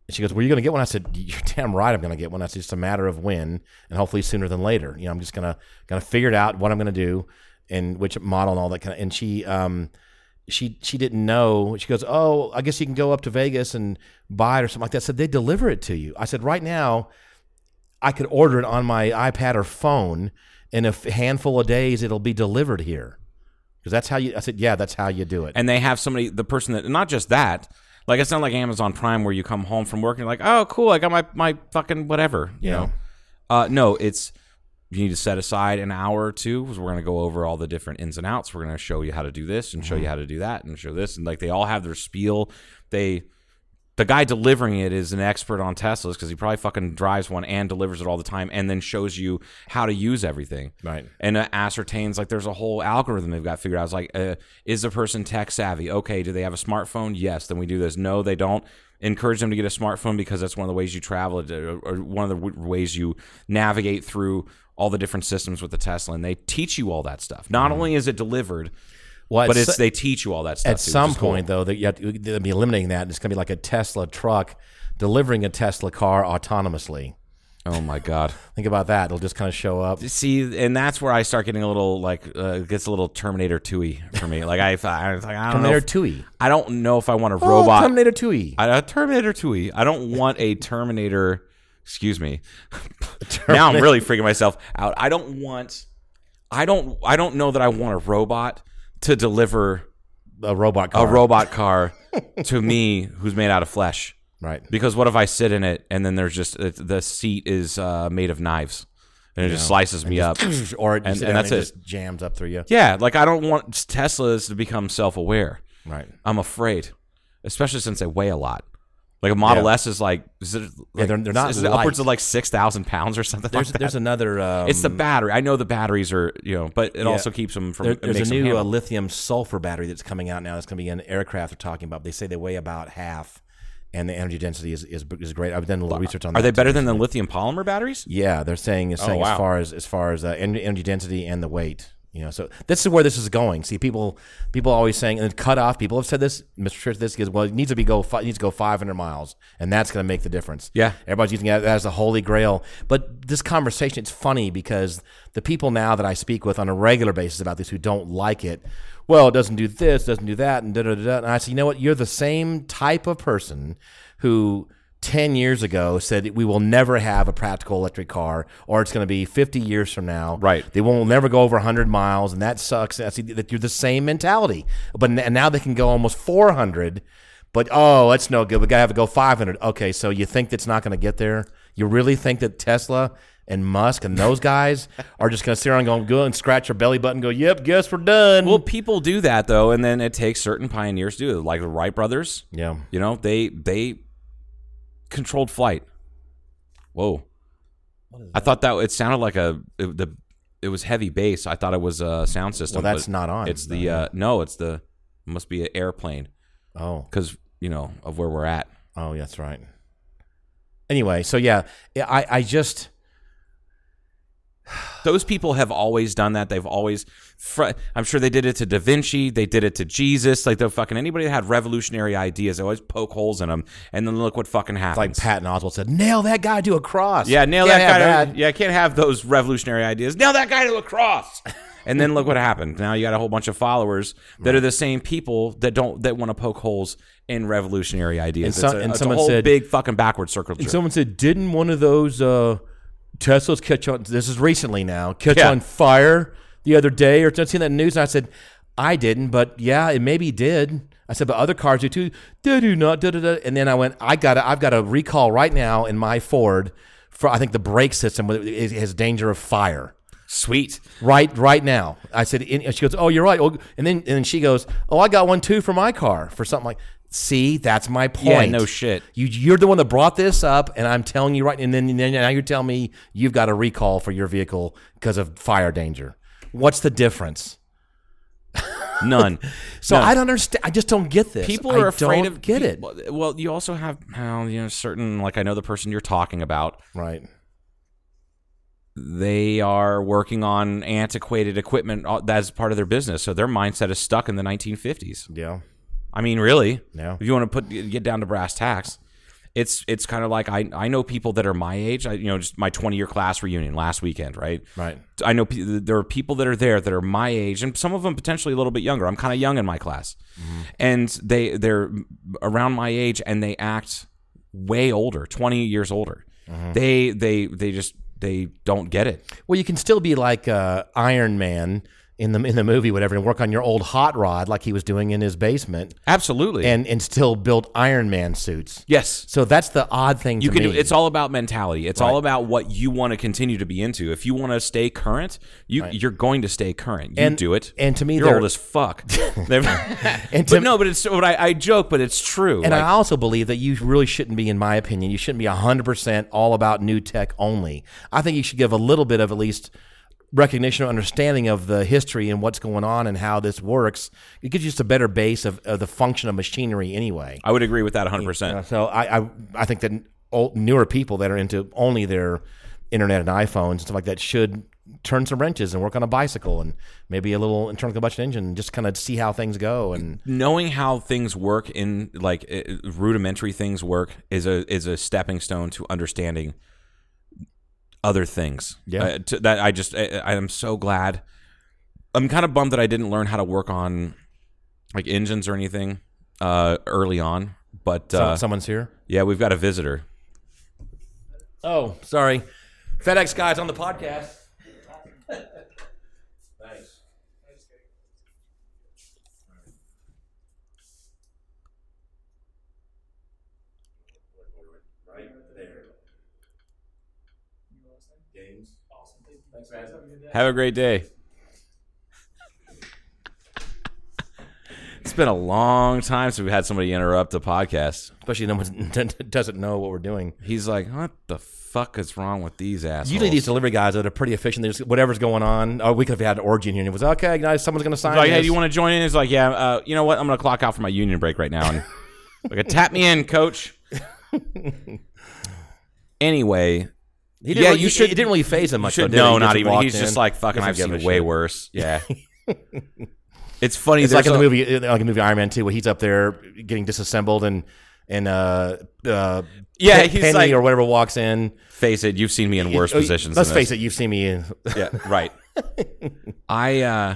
she goes, "Were you going to get one?" I said, "You're damn right, I'm going to get one. That's just a matter of when, and hopefully sooner than later. You know, I'm just gonna gonna figure it out what I'm going to do, and which model and all that kind of." And she, um, she she didn't know. She goes, "Oh, I guess you can go up to Vegas and buy it or something like that." I said, "They deliver it to you." I said, "Right now." I could order it on my iPad or phone. In a handful of days, it'll be delivered here. Because that's how you. I said, yeah, that's how you do it. and they have somebody the person that not just that like it's not like Amazon Prime where you come home from work and you're like oh cool I got my my fucking whatever you Yeah. know uh no it's you need to set aside an hour or two because we're going to go over all the different ins and outs. We're going to show you how to do this and show you how to do that and show this. And like they all have their spiel. They, the guy delivering it is an expert on Teslas because he probably fucking drives one and delivers it all the time and then shows you how to use everything. Right. And uh, ascertains like there's a whole algorithm they've got figured out. It's like, uh, is the person tech savvy? Okay. Do they have a smartphone? Yes. Then we do this. No, they don't encourage them to get a smartphone because that's one of the ways you travel or or one of the w- ways you navigate through all the different systems with the Tesla, and they teach you all that stuff. Not only is it delivered, Well, but it's they teach you all that stuff. at too, some is cool. point though that you have to they'll be eliminating that. And it's going to be like a Tesla truck delivering a Tesla car autonomously. Oh my god. Think about that. It'll just kind of show up. See, and that's where I start getting a little like uh, it gets a little Terminator 2 for me. Like I, I, I don't know. Terminator 2 I don't know if I want a Oh, robot. Terminator 2 I, a Terminator 2 I don't want a Terminator. Excuse me. now I'm really freaking myself out. I don't want. I don't. I don't know that I want a robot to deliver A robot car. a robot car to me who's made out of flesh. Right. Because what if I sit in it and then there's just it, the seat is uh, made of knives and it just slices me up. Or it And- and that's it it. just jams up through you. Yeah, like I don't want Teslas to become self-aware. Right. I'm afraid, especially since they weigh a lot. Like a Model Yeah. S is like, is it? Like, they're- they're not Is upwards of like six thousand pounds or something There's like that? there's another. Um, it's the battery. I know the batteries are, you know, but it Yeah. also keeps them from. there- there's a new uh, lithium sulfur battery that's coming out now. That's going to be in aircraft. They're talking about. They say they weigh about half, and the energy density is is, is great. I've done a little research on. Are that Are they better than the lithium polymer batteries? Yeah, they're saying Oh, saying wow. as far as as far as uh, energy density and the weight. You know, so this is where this is going. See, people people always saying and cut off. People have said this. Mr. Church, this is well, it needs to be go fi- it needs to go 500 miles, and that's going to make the difference. Yeah. everybody's using that as the holy grail. But this conversation, it's funny because the people now that I speak with on a regular basis about this who don't like it, well, it doesn't do this, doesn't do that, and da da da. da. And I say, you know what? You're the same type of person who 10 years ago said we will never have a practical electric car or it's going to be 50 years from now. Right. they won't never go over 100 miles and that sucks. That's that you're the same mentality. But now they can go almost 400 but oh that's no good. We gotta have to go 500 okay so you think that's not going to get there? You really think that tesla and musk and those guys are just going to sit around and go, go and scratch your belly button and go yep guess we're done. Well, people do that though, and then it takes certain pioneers to do it, like the Wright brothers. yeah. You know, they they controlled flight. Whoa! I thought that it sounded like a it, the it was heavy bass. I thought it was a sound system. Well, that's not on. It's the uh, no, it's the it must be an airplane oh because you know of where we're at. Oh, that's right. Anyway, so yeah, yeah, I, I just Those people have always done that. They've always. Fr- I'm sure they did it to Da Vinci. They did it to Jesus. Like the fucking anybody that had revolutionary ideas, they always poke holes in them, and then look what fucking happens. like Patton Oswalt said, nail that guy to a cross. Yeah, nail Can't that guy. To, that. yeah, I can't have those revolutionary ideas. Nail that guy to a cross. and then look what happened. Now you got a whole bunch of followers that are the same people that don't that want to poke holes in revolutionary ideas. And some- a, and it's someone a whole said- big fucking backward circle. And someone said, didn't one of those uh, Teslas catch on? This is recently now catch Yeah. on fire the other day, or did I seen that news? And I said, I didn't, but yeah, it maybe did. I said, but other cars do too. They do not. Da, da, da. And then I went, I got, a, I've got a recall right now in my Ford for I think the brake system is- has danger of fire. Sweet. right right now. I said, and she goes, "Oh, you're right." And then and then she goes, "Oh, I got one too for my car for something like." See, that's my point. Yeah, no shit. You you're the one that brought this up, and I'm telling you right. And then, and then now you're telling me you've got a recall for your vehicle because of fire danger. What's the difference? None. So None. I don't understand. I just don't get this. people I are afraid don't of get it. Well, you also have how you know certain like I know the person you're talking about. Right. They are working on antiquated equipment uh, that's part of their business, so their mindset is stuck in the 1950s. Yeah. I mean, really. Yeah. If you want to put get down to brass tacks, it's it's kind of like I I know people that are my age. I, you know, just my 20 year class reunion last weekend, right? Right. I know pe- there are people that are there that are my age, and some of them potentially a little bit younger. I'm kind of young in my class, and they they're around my age, and they act way older, 20 years older. They they they just they don't get it. Well, you can still be like uh, Iron Man in the in the movie, whatever, and work on your old hot rod like he was doing in his basement. Absolutely. and and still build Iron Man suits. yes, So that's the odd thing. You to can do it's all about mentality. It's all about what you want to continue to be into. If you want to stay current, you you're going to stay current. You And- do it. and to me, you're they're- old as fuck. And to- but no, but it's but I, I joke, but it's true. And Like, I also believe that you really shouldn't be, in my opinion, you shouldn't be hundred percent all about new tech only. I think you should give a little bit of at least recognition or understanding of the history and what's going on and how this works. It gives you just a better base of, of the function of machinery anyway. I would agree with that 100. percent Uh, so I, I I think that old, newer people that are into only their internet and iPhones and stuff like that should turn some wrenches and work on a bicycle and maybe a little internal combustion engine and just kind of see how things go and Knowing how things work in like uh, rudimentary things work is a is a stepping stone to understanding other things. Yeah. Uh, to, that I just I, I am so glad. I'm kind of bummed that I didn't learn how to work on like engines or anything uh, early on. But uh, someone's here. yeah, we've got a visitor. Oh, sorry. FedEx guys on the podcast. Thanks. Right there. Games. Awesome. Thanks, man. Have a great day. it's been a long time since we've had somebody interrupt the podcast. Especially no one doesn't know what we're doing. He's like, "What the fuck is wrong with these assholes?" Usually these delivery guys that are pretty efficient. There's whatever's going on. Oh, we could have had an orgy in here and it was like, okay, guys. Someone's going to sign. He's like, hey, do you want to join in? He's like, yeah, uh, you know what? I'm gonna clock out for my union break right now, and like, tap me in, coach. anyway, He didn't Yeah, really- you should- It didn't really phase him much. should though, no, not even. He's just like, fucking, I've seen way shit. worse. Yeah. it's funny. It's like in the movie, like in the movie Iron Man Two, where he's up there getting disassembled and and uh, uh, Yeah, Pe- he's Penny like- or whatever walks in. Face it, you've seen me in worse Oh, positions. Let's face it, you've seen me. In, Yeah, right. I uh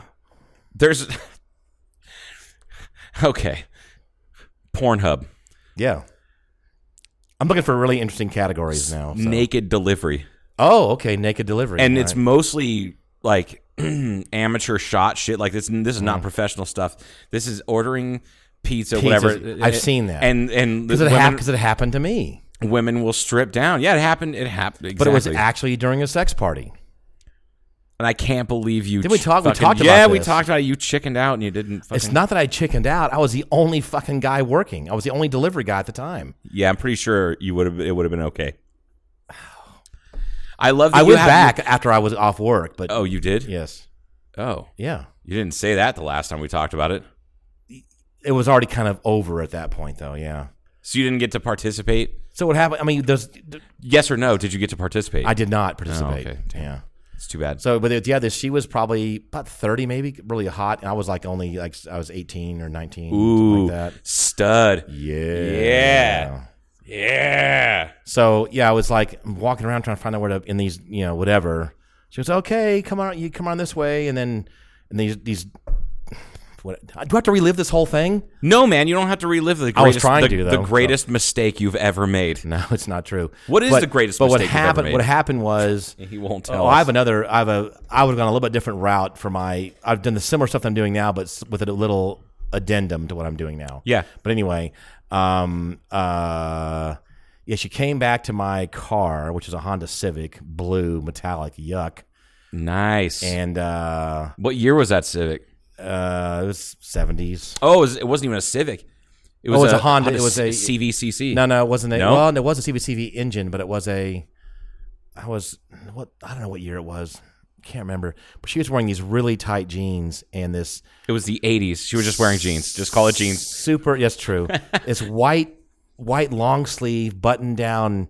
there's okay. Pornhub yeah, I'm looking for really interesting categories now. so. naked delivery, Oh, okay, naked delivery, and All it's right. mostly like amateur shot shit. Like this, this is Mm. not professional stuff. This is ordering pizza, Pizzas. whatever. I've seen that. and and because it, hap- it happened to me, women will strip down. Yeah, it happened. It happened. Exactly. but it was actually during a sex party. And I can't believe you. Didn't we talk- we fucking- talked about it. Yeah, we talked about it. You chickened out and you didn't. Fucking, It's not that I chickened out. I was the only fucking guy working. I was the only delivery guy at the time. Yeah, I'm pretty sure you would have. It would have been okay. I love. That I went back after I was off work, but Oh, you did? yes, Oh, yeah. you didn't say that the last time we talked about it. It was already kind of over at that point, though. Yeah. So you didn't get to participate. So what happened? I mean, there's Yes or no? Did you get to participate? I did not participate. Oh, okay. Damn. Yeah. It's too bad. So, but yeah, this she was probably about thirty, maybe really hot, and I was like only like I was eighteen or nineteen, Ooh, something like that. stud. Yeah. Yeah. Yeah. So yeah, I was like walking around trying to find out where to in these, you know, whatever. She was okay. Come on, you come on this way, and then and these these. What, do I have to relive this whole thing? No, man, you don't have to relive the greatest, I was trying the, to, the though, greatest mistake you've ever made. No, it's not true. What is But- the greatest But what mistake ever happened? What happened was He won't tell Oh, us. I have another. I have a. I would have gone a little bit different route for my. I've done the similar stuff I'm doing now, but with a little addendum to what I'm doing now. Yeah. But anyway, um, uh, yeah, she came back to my car, which is a Honda Civic, blue, metallic, yuck, Nice. and uh, what year was that Civic? Uh, it was 70s. Oh, it, was, wasn't even a Civic. It Oh, it was a Honda- it was a- CVCC. No, no, it wasn't. A, No? Well, it was a CVCC engine, but it was a. I was what I don't know what year it was. Can't remember. But she was wearing these really tight jeans and this It was the 80s. She was just wearing jeans. Just call it jeans. super. Yes, true. it's white, white long sleeve button down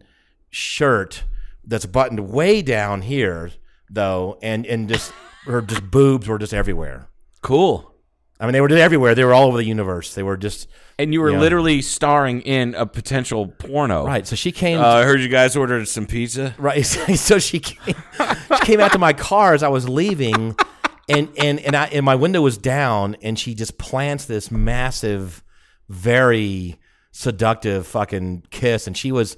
shirt that's buttoned way down here though, and and just her just boobs were just everywhere. Cool. I mean, they were everywhere. They were all over the universe. They were just And you were Yeah. literally starring in a potential porno. right. So she came. Uh, I heard you guys ordered some pizza. Right. So she came, she came out to my car as I was leaving, and and and I and my window was down, and she just plants this massive, very seductive fucking kiss, and she was.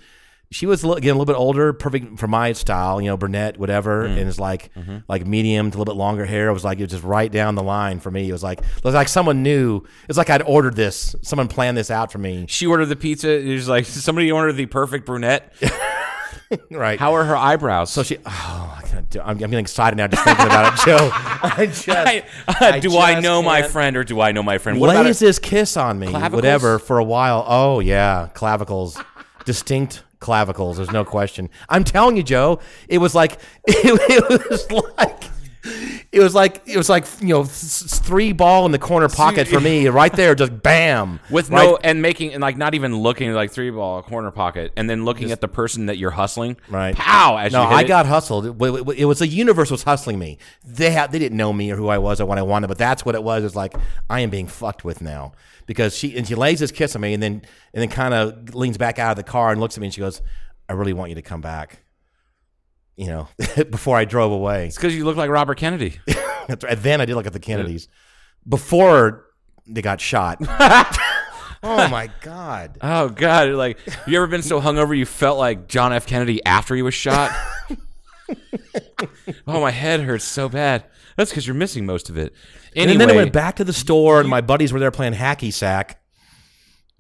She was getting a little bit older, perfect for my style, you know, brunette, whatever, mm. and it's like mm-hmm. like medium to a little bit longer hair. It was like it was just right down the line for me. It was like it was like someone knew. It's like I'd ordered this. Someone planned this out for me. She ordered the pizza. It was like somebody ordered the perfect brunette. Right. How are her eyebrows? So she. Oh, I can't do- I'm, I'm getting excited now just thinking about it, Joe. I just. I, do I just know my can't- friend or do I know my friend? What lays this kiss on me, Clavicles? whatever, for a while. Oh yeah, clavicles, distinct clavicles. There's no question. I'm telling you, Joe, it was like it, it was like. It was like it was like you know th- th- three ball in the corner pocket for me right there just bam with right, no and making and like not even looking like three ball corner pocket and then looking at the person that you're hustling. Right. Pow! As no I it. got hustled it, it was the universe was hustling me they had they didn't know me or who I was or what I wanted but that's what it was it's like I am being fucked with now because she and she lays this kiss on me and then and then kind of leans back out of the car and looks at me and she goes I really want you to come back you know, before I drove away. It's because you look like Robert Kennedy. Then I did look at the Kennedys before they got shot. oh my god! Oh God! Like, you ever been so hungover you felt like John F. Kennedy after he was shot? oh, my head hurts so bad. That's because you're missing most of it. Anyway, and then I went back to the store, and my buddies were there playing hacky sack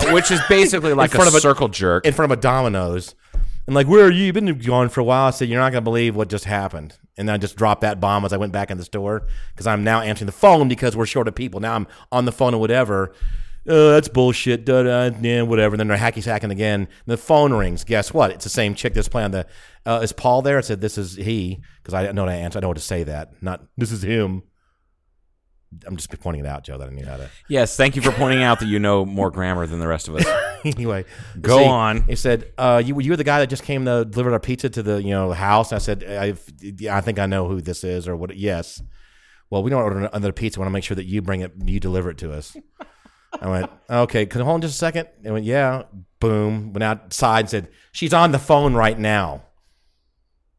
which is basically like in front a of a- circle jerk. in front of a Domino's. And like, where are you? You've been gone for a while. I said, you're not gonna believe what just happened. And then I just dropped that bomb as I went back in the store because I'm now answering the phone because we're short of people. Now I'm on the phone or whatever. Uh, that's bullshit. Da, da, yeah, whatever. And then they're hacky sacking again. And the phone rings. Guess what? It's the same chick that's playing the. Uh, is Paul there? I said, this is he because I know how to answer. I know what to say that. Not this is him. I'm just pointing it out, Joe. That I knew how to. yes, thank you for pointing out that you know more grammar than the rest of us. anyway, Go on. He said, uh, "You you were the guy that just came to deliver our pizza to the you know the house." I said, I, "I think I know who this is, or what?" Yes. Well, we don't order another pizza. We want to make sure that you bring it, you deliver it to us. I went, okay. Can you hold on just a second? I went, yeah. Boom. Went outside and said, she's on the phone right now.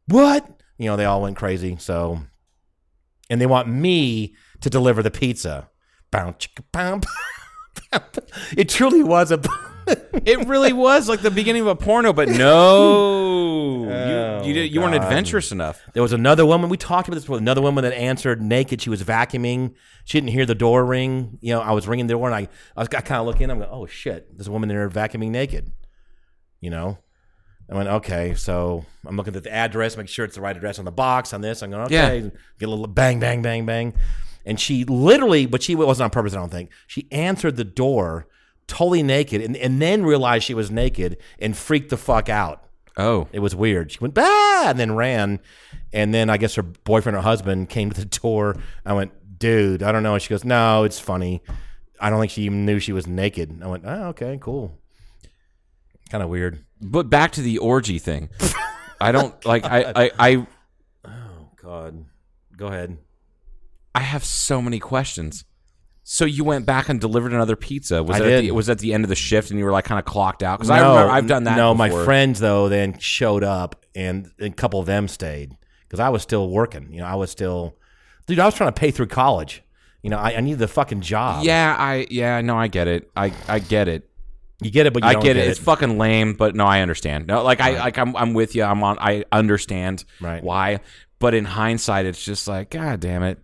What? You know, they all went crazy. So, and they want me to deliver the pizza. Bow, chicka, bow, bow. It truly was a. it really was like the beginning of a porno, but no, Oh, you you, oh, did, you weren't God. adventurous enough. There was another woman. We talked about this before. Another woman that answered naked. She was vacuuming. She didn't hear the door ring. You know, I was ringing the door, and I, I was I kind of look in. I'm like, oh shit, there's a woman there vacuuming naked. You know, I went okay. So I'm looking at the address, make sure it's the right address on the box on this. I'm going okay. Yeah. Get a little bang, bang, bang, bang, and she literally, but she wasn't on purpose. I don't think she answered the door totally naked, and and then realized she was naked and freaked the fuck out. Oh, It was weird. She went bah and then ran, and then I guess her boyfriend or husband came to the door. I went, dude, I don't know. And she goes, no, it's funny. I don't think she even knew she was naked. I went, oh, okay, cool. Kind of weird. but back to the orgy thing. I don't like. I, I I Oh God, go ahead. I have so many questions. So you went back and delivered another pizza. Was I it At did. the, was it at the end of the shift and you were like kind of clocked out? Because I remember I've done that. No, my friends though then showed up, and a couple of them stayed because I was still working. You know, I was still, dude. I was trying to pay through college. You know, I, I needed the fucking job. Yeah, I yeah no, I get it. I I get it. you get it, but you I don't get it. It's fucking lame, but no, I understand. No, like I like I'm I'm with you. I'm on. I understand Right. why, but in hindsight, it's just like God damn it.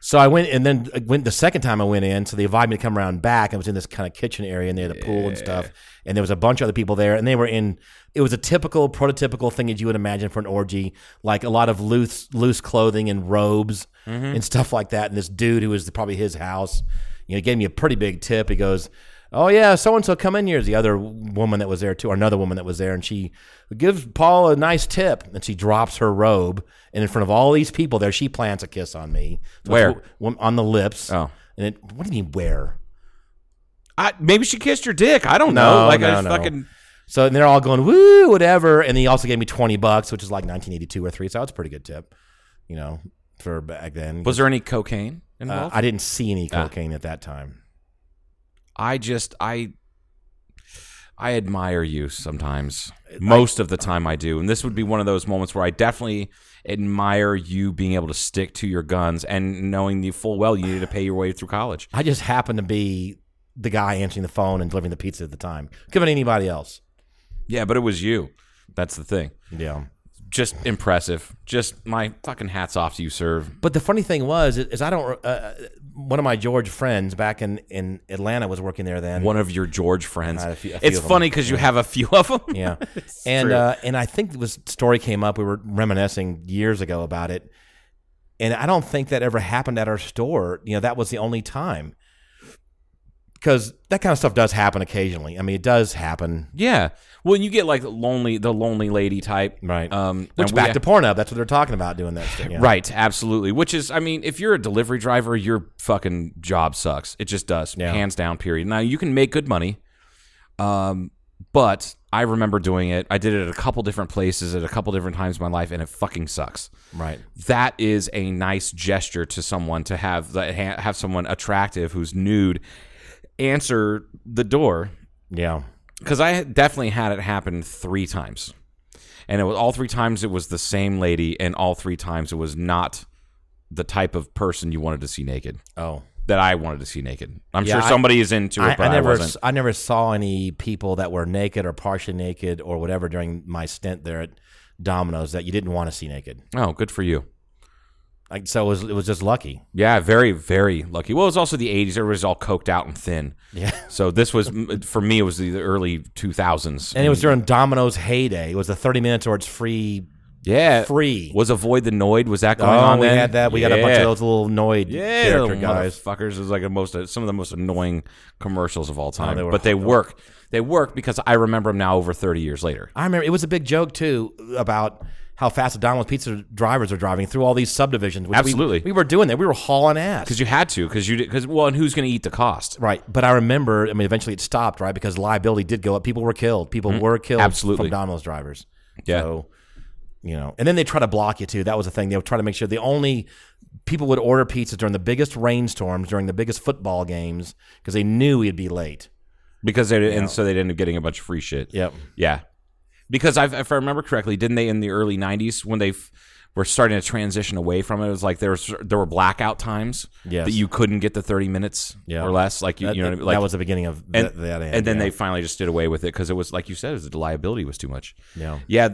So I went, and then I went the second time I went in. So they invited me to come around back. I was in this kind of kitchen area, and they had a pool and stuff. And there was a bunch of other people there, and they were in. It was a typical, prototypical thing that you would imagine for an orgy, like a lot of loose, loose clothing and robes mm-hmm. and stuff like that. And this dude who was probably his house, you know, gave me a pretty big tip. He goes, "Oh yeah, so and so come in here." The other woman that was there too, or another woman that was there, and she gives Paul a nice tip, and she drops her robe, and in front of all these people there, she plants a kiss on me. Where? on the lips. Oh. and it. What do you mean where? I, maybe she kissed your dick. I don't know. No, Like I no, just no. fucking. So and they're all going woo, whatever, and he also gave me twenty bucks, which is like nineteen eighty two or three. So that's a pretty good tip, you know, for back then. Was there any cocaine Uh. I didn't see any Ah. cocaine at that time. I just I I admire you sometimes. Most of the time I do. And this would be one of those moments where I definitely admire you being able to stick to your guns and knowing the full well you needed to pay your way through college. I just happened to be the guy answering the phone and delivering the pizza at the time. Could have been anybody else. Yeah, but it was you. That's the thing. Yeah. Just impressive. Just my fucking hats off to you, sir. But the funny thing was, is I don't. Uh, one of my George friends back in, in Atlanta was working there then. One of your George friends. Uh, a few- a few it's funny because you have a few of them. Yeah, and uh, and I think this story came up. We were reminiscing years ago about it, and I don't think that ever happened at our store. You know, that was the only time because that kind of stuff does happen occasionally. I mean, it does happen. Yeah. Well, you get like the lonely, the lonely lady type, Right. Um, Which and we- back to Pornhub. That's what they're talking about doing that. Stuff, yeah. Right, absolutely. Which is, I mean, if you're a delivery driver, your fucking job sucks. It just does, Yeah. hands down. Period. Now you can make good money, um, but I remember doing it. I did it at a couple different places at a couple different times in my life, and it fucking sucks. Right. That is a nice gesture to someone to have have someone attractive who's nude answer the door Yeah. because I definitely had it happen three times. and it was all three times it was the same lady, and all three times it was not the type of person you wanted to see naked Oh, that I wanted to see naked. I'm Yeah, sure I- somebody is into it, I, but I I, never, wasn't. I never saw any people that were naked or partially naked or whatever during my stint there at Domino's that you didn't want to see naked. Oh, good for you. Like, so it was, it was just lucky. Yeah, very, very lucky. Well, it was also the '80s. Everybody was all coked out and thin. Yeah. So this was for me. It was the early 2000s, And it was during Domino's heyday. It was the 30 minutes or it's free. yeah free. Was avoid the Noid? Was that Oh, going on? we then? had that. We got a bunch of those little Noid Yeah, character guys. Motherfuckers is like the most uh, some of the most annoying commercials of all time. Oh, they but they work. They work because I remember them now over 30 years later. I remember it was a big joke too about how fast the Domino's pizza drivers are driving through all these subdivisions. which we- Absolutely. we, were doing that. We were hauling ass. Because you had to. Because you because well, and who's going to eat the cost? Right, but I remember. I mean, eventually it stopped, right? Because liability did go up. People were killed. People were killed. Mm-hmm. Absolutely. from Domino's drivers. Yeah. So, you know, and then they try to block you too. That was the thing. They would try to make sure the only people would order pizza during the biggest rainstorms, during the biggest football games, because they knew he'd be late. Because they and so they ended up getting a bunch of free shit. Yep. Yeah. Because I've, if I remember correctly, didn't they in the early '90s when they f- were starting to transition away from it? It was like there was there were blackout times Yes. that you couldn't get the 30 minutes Yeah. or less. Like you, That, you know, what I mean? that was the beginning of and, that. and then they finally just did away with it because it was like you said, it was the liability was too much. Yeah. Yeah.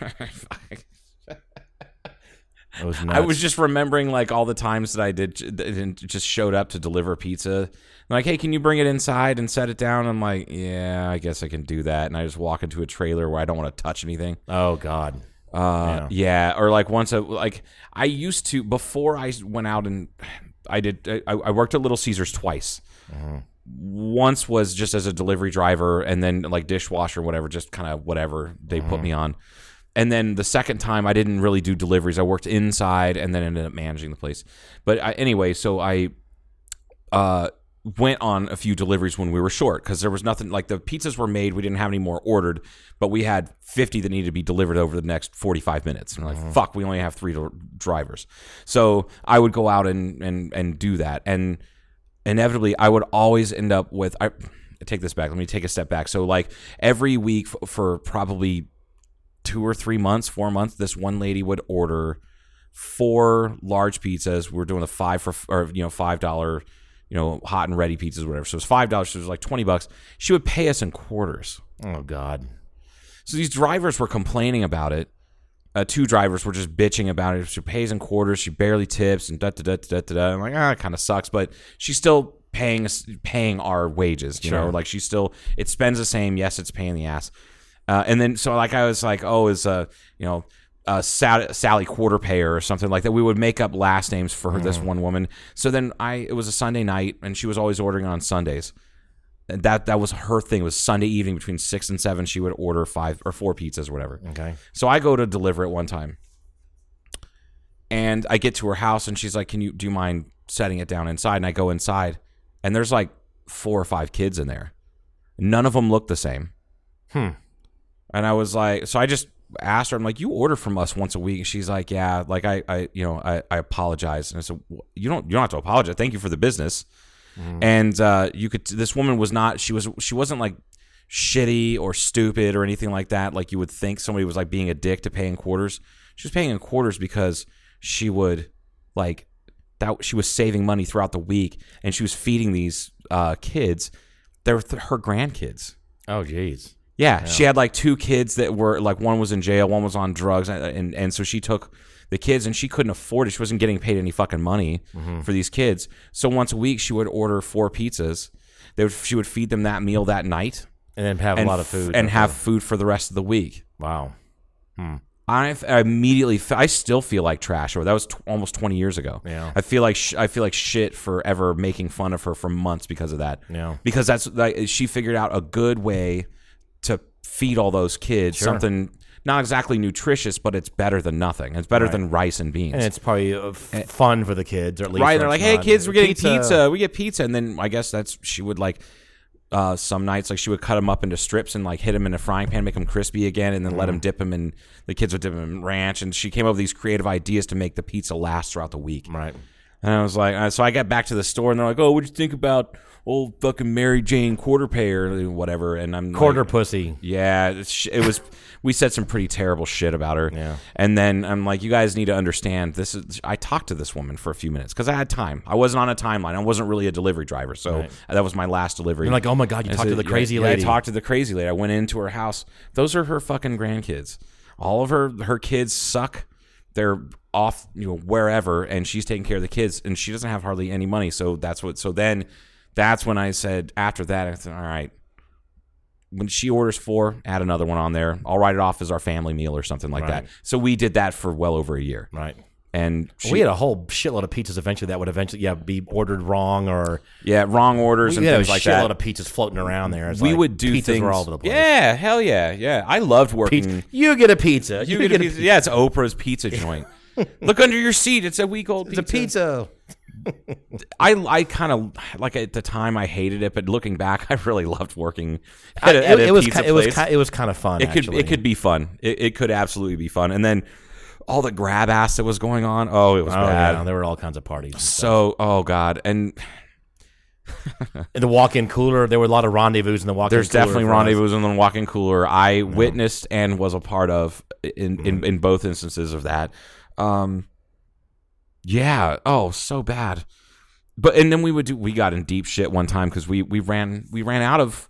it was I was just remembering like all the times that I did and just showed up to deliver pizza. Like, hey, can you bring it inside and set it down? I'm like, yeah, I guess I can do that. And I just walk into a trailer where I don't want to touch anything. oh God. Uh, yeah. or like once a like I used to before I went out and I did I, I worked at Little Caesars twice. Once was just as a delivery driver, and then like dishwasher, or whatever, just kind of whatever they put me on. And then the second time, I didn't really do deliveries. I worked inside, and then ended up managing the place. But I, anyway, so I uh, went on a few deliveries when we were short because there was nothing like the pizzas were made. We didn't have any more ordered, but we had 50 that needed to be delivered over the next 45 minutes. And we're like, fuck, we only have three dr- drivers. So I would go out and, and, and do that. And inevitably, I would always end up with, I take this back. Let me take a step back. So, like, every week f- for probably two or three months, four months, this one lady would order four large pizzas. We were doing the five for, or, you know, $5 you know, hot and ready pizzas, whatever. So it was five dollars. So it was like twenty bucks. She would pay us in quarters. Oh God. So these drivers were complaining about it. Uh, two drivers were just bitching about it. She pays in quarters. She barely tips and da da da da da. da. I'm like, ah, it kind of sucks, but she's still paying paying our wages. You know, like she's still it spends the same. Yes, it's paying the ass. Uh, and then so like I was like, oh, is uh, you know. Uh, Sally, Sally Quarterpayer or something like that. We would make up last names for her, this one woman. So then I, it was a Sunday night, and she was always ordering on Sundays. And that that was her thing. It was Sunday evening between six and seven. She would order five or four pizzas or whatever. Okay. So I go to deliver it one time, and I get to her house, and she's like, "Can you do you mind setting it down inside?" And I go inside, and there's like four or five kids in there. None of them look the same. Hmm. And I was like, so I just asked her, I'm like, you order from us once a week. And she's like, yeah, like I, I, you know, I, I apologize. And I said, "Wh- you don't, you don't have to apologize. Thank you for the business. And uh, you could, this woman was not, she was, she wasn't like shitty or stupid or anything like that. Like you would think somebody was like being a dick to paying quarters. She was paying in quarters because she would like that. She was saving money throughout the week and she was feeding these uh, kids. They're th- her grandkids. Oh jeez. Yeah, she had like two kids that were like one was in jail, one was on drugs, and and, and so she took the kids and she couldn't afford it. She wasn't getting paid any fucking money mm-hmm. for these kids. So once a week she would order four pizzas. They would she would feed them that meal that night And then have and a lot of food and have food for the rest of the week. Wow. Hmm. i immediately I still feel like trash. Or that was t- almost twenty years ago. Yeah. I feel like sh- I feel like shit for ever making fun of her for months because of that. Yeah. because that's like she figured out a good way to feed all those kids Sure. something not exactly nutritious, but it's better than nothing. It's better than rice and beans. And it's probably uh, f- fun for the kids, or at least right? They're like, "Hey, kids, we're getting pizza. We get pizza." And then I guess that's she would like uh, some nights like she would cut them up into strips and like hit them in a frying pan, make them crispy again, and then Mm. let them dip them in. The kids would dip them in ranch, and she came up with these creative ideas to make the pizza last throughout the week. Right. And I was like, uh, so I got back to the store, and they're like, "Oh, what'd you think about old fucking Mary Jane quarter pay or whatever, and I'm Quarter like, pussy. yeah, sh- it was. We said some pretty terrible shit about her. Yeah. And then I'm like, you guys need to understand. This is. I talked to this woman for a few minutes because I had time. I wasn't on a timeline. I wasn't really a delivery driver, so that was my last delivery. You're like, oh my God, you talked to the crazy yeah, lady. I talked to the crazy lady. I went into her house. Those are her fucking grandkids. All of her her kids suck. They're off, you know, wherever, and she's taking care of the kids, and she doesn't have hardly any money. So that's what. So then, that's when I said. After that, I said, all right. When she orders four, add another one on there. I'll write it off as our family meal or something like that. So we did that for well over a year, Right. and she, we had a whole shitload of pizzas eventually that would eventually yeah be ordered wrong or yeah wrong orders and a things like shitload that. of pizzas floating around there. It's we like would do pizzas things were all over the place. Yeah, hell yeah, yeah. I loved working. Pizza. You get a pizza. You get a pizza. Yeah, it's Oprah's pizza joint. Look under your seat. It's a week old It's a pizza. I I kind of like at the time I hated it, but looking back, I really loved working at a, it, at a it was pizza ki- it was it was kind of fun. it could actually. it could be fun. It, it could absolutely be fun. And then all the grab ass that was going on. Oh, it was Oh bad. yeah, there were all kinds of parties. so oh god, and in the walk-in cooler, there were a lot of rendezvous in the walk-in. Cooler. There's definitely rendezvous in the walk-in cooler. I witnessed and was a part of in, in in both instances of that. Um, yeah. Oh, so bad. But and then we would do. We got in deep shit one time because we we ran we ran out of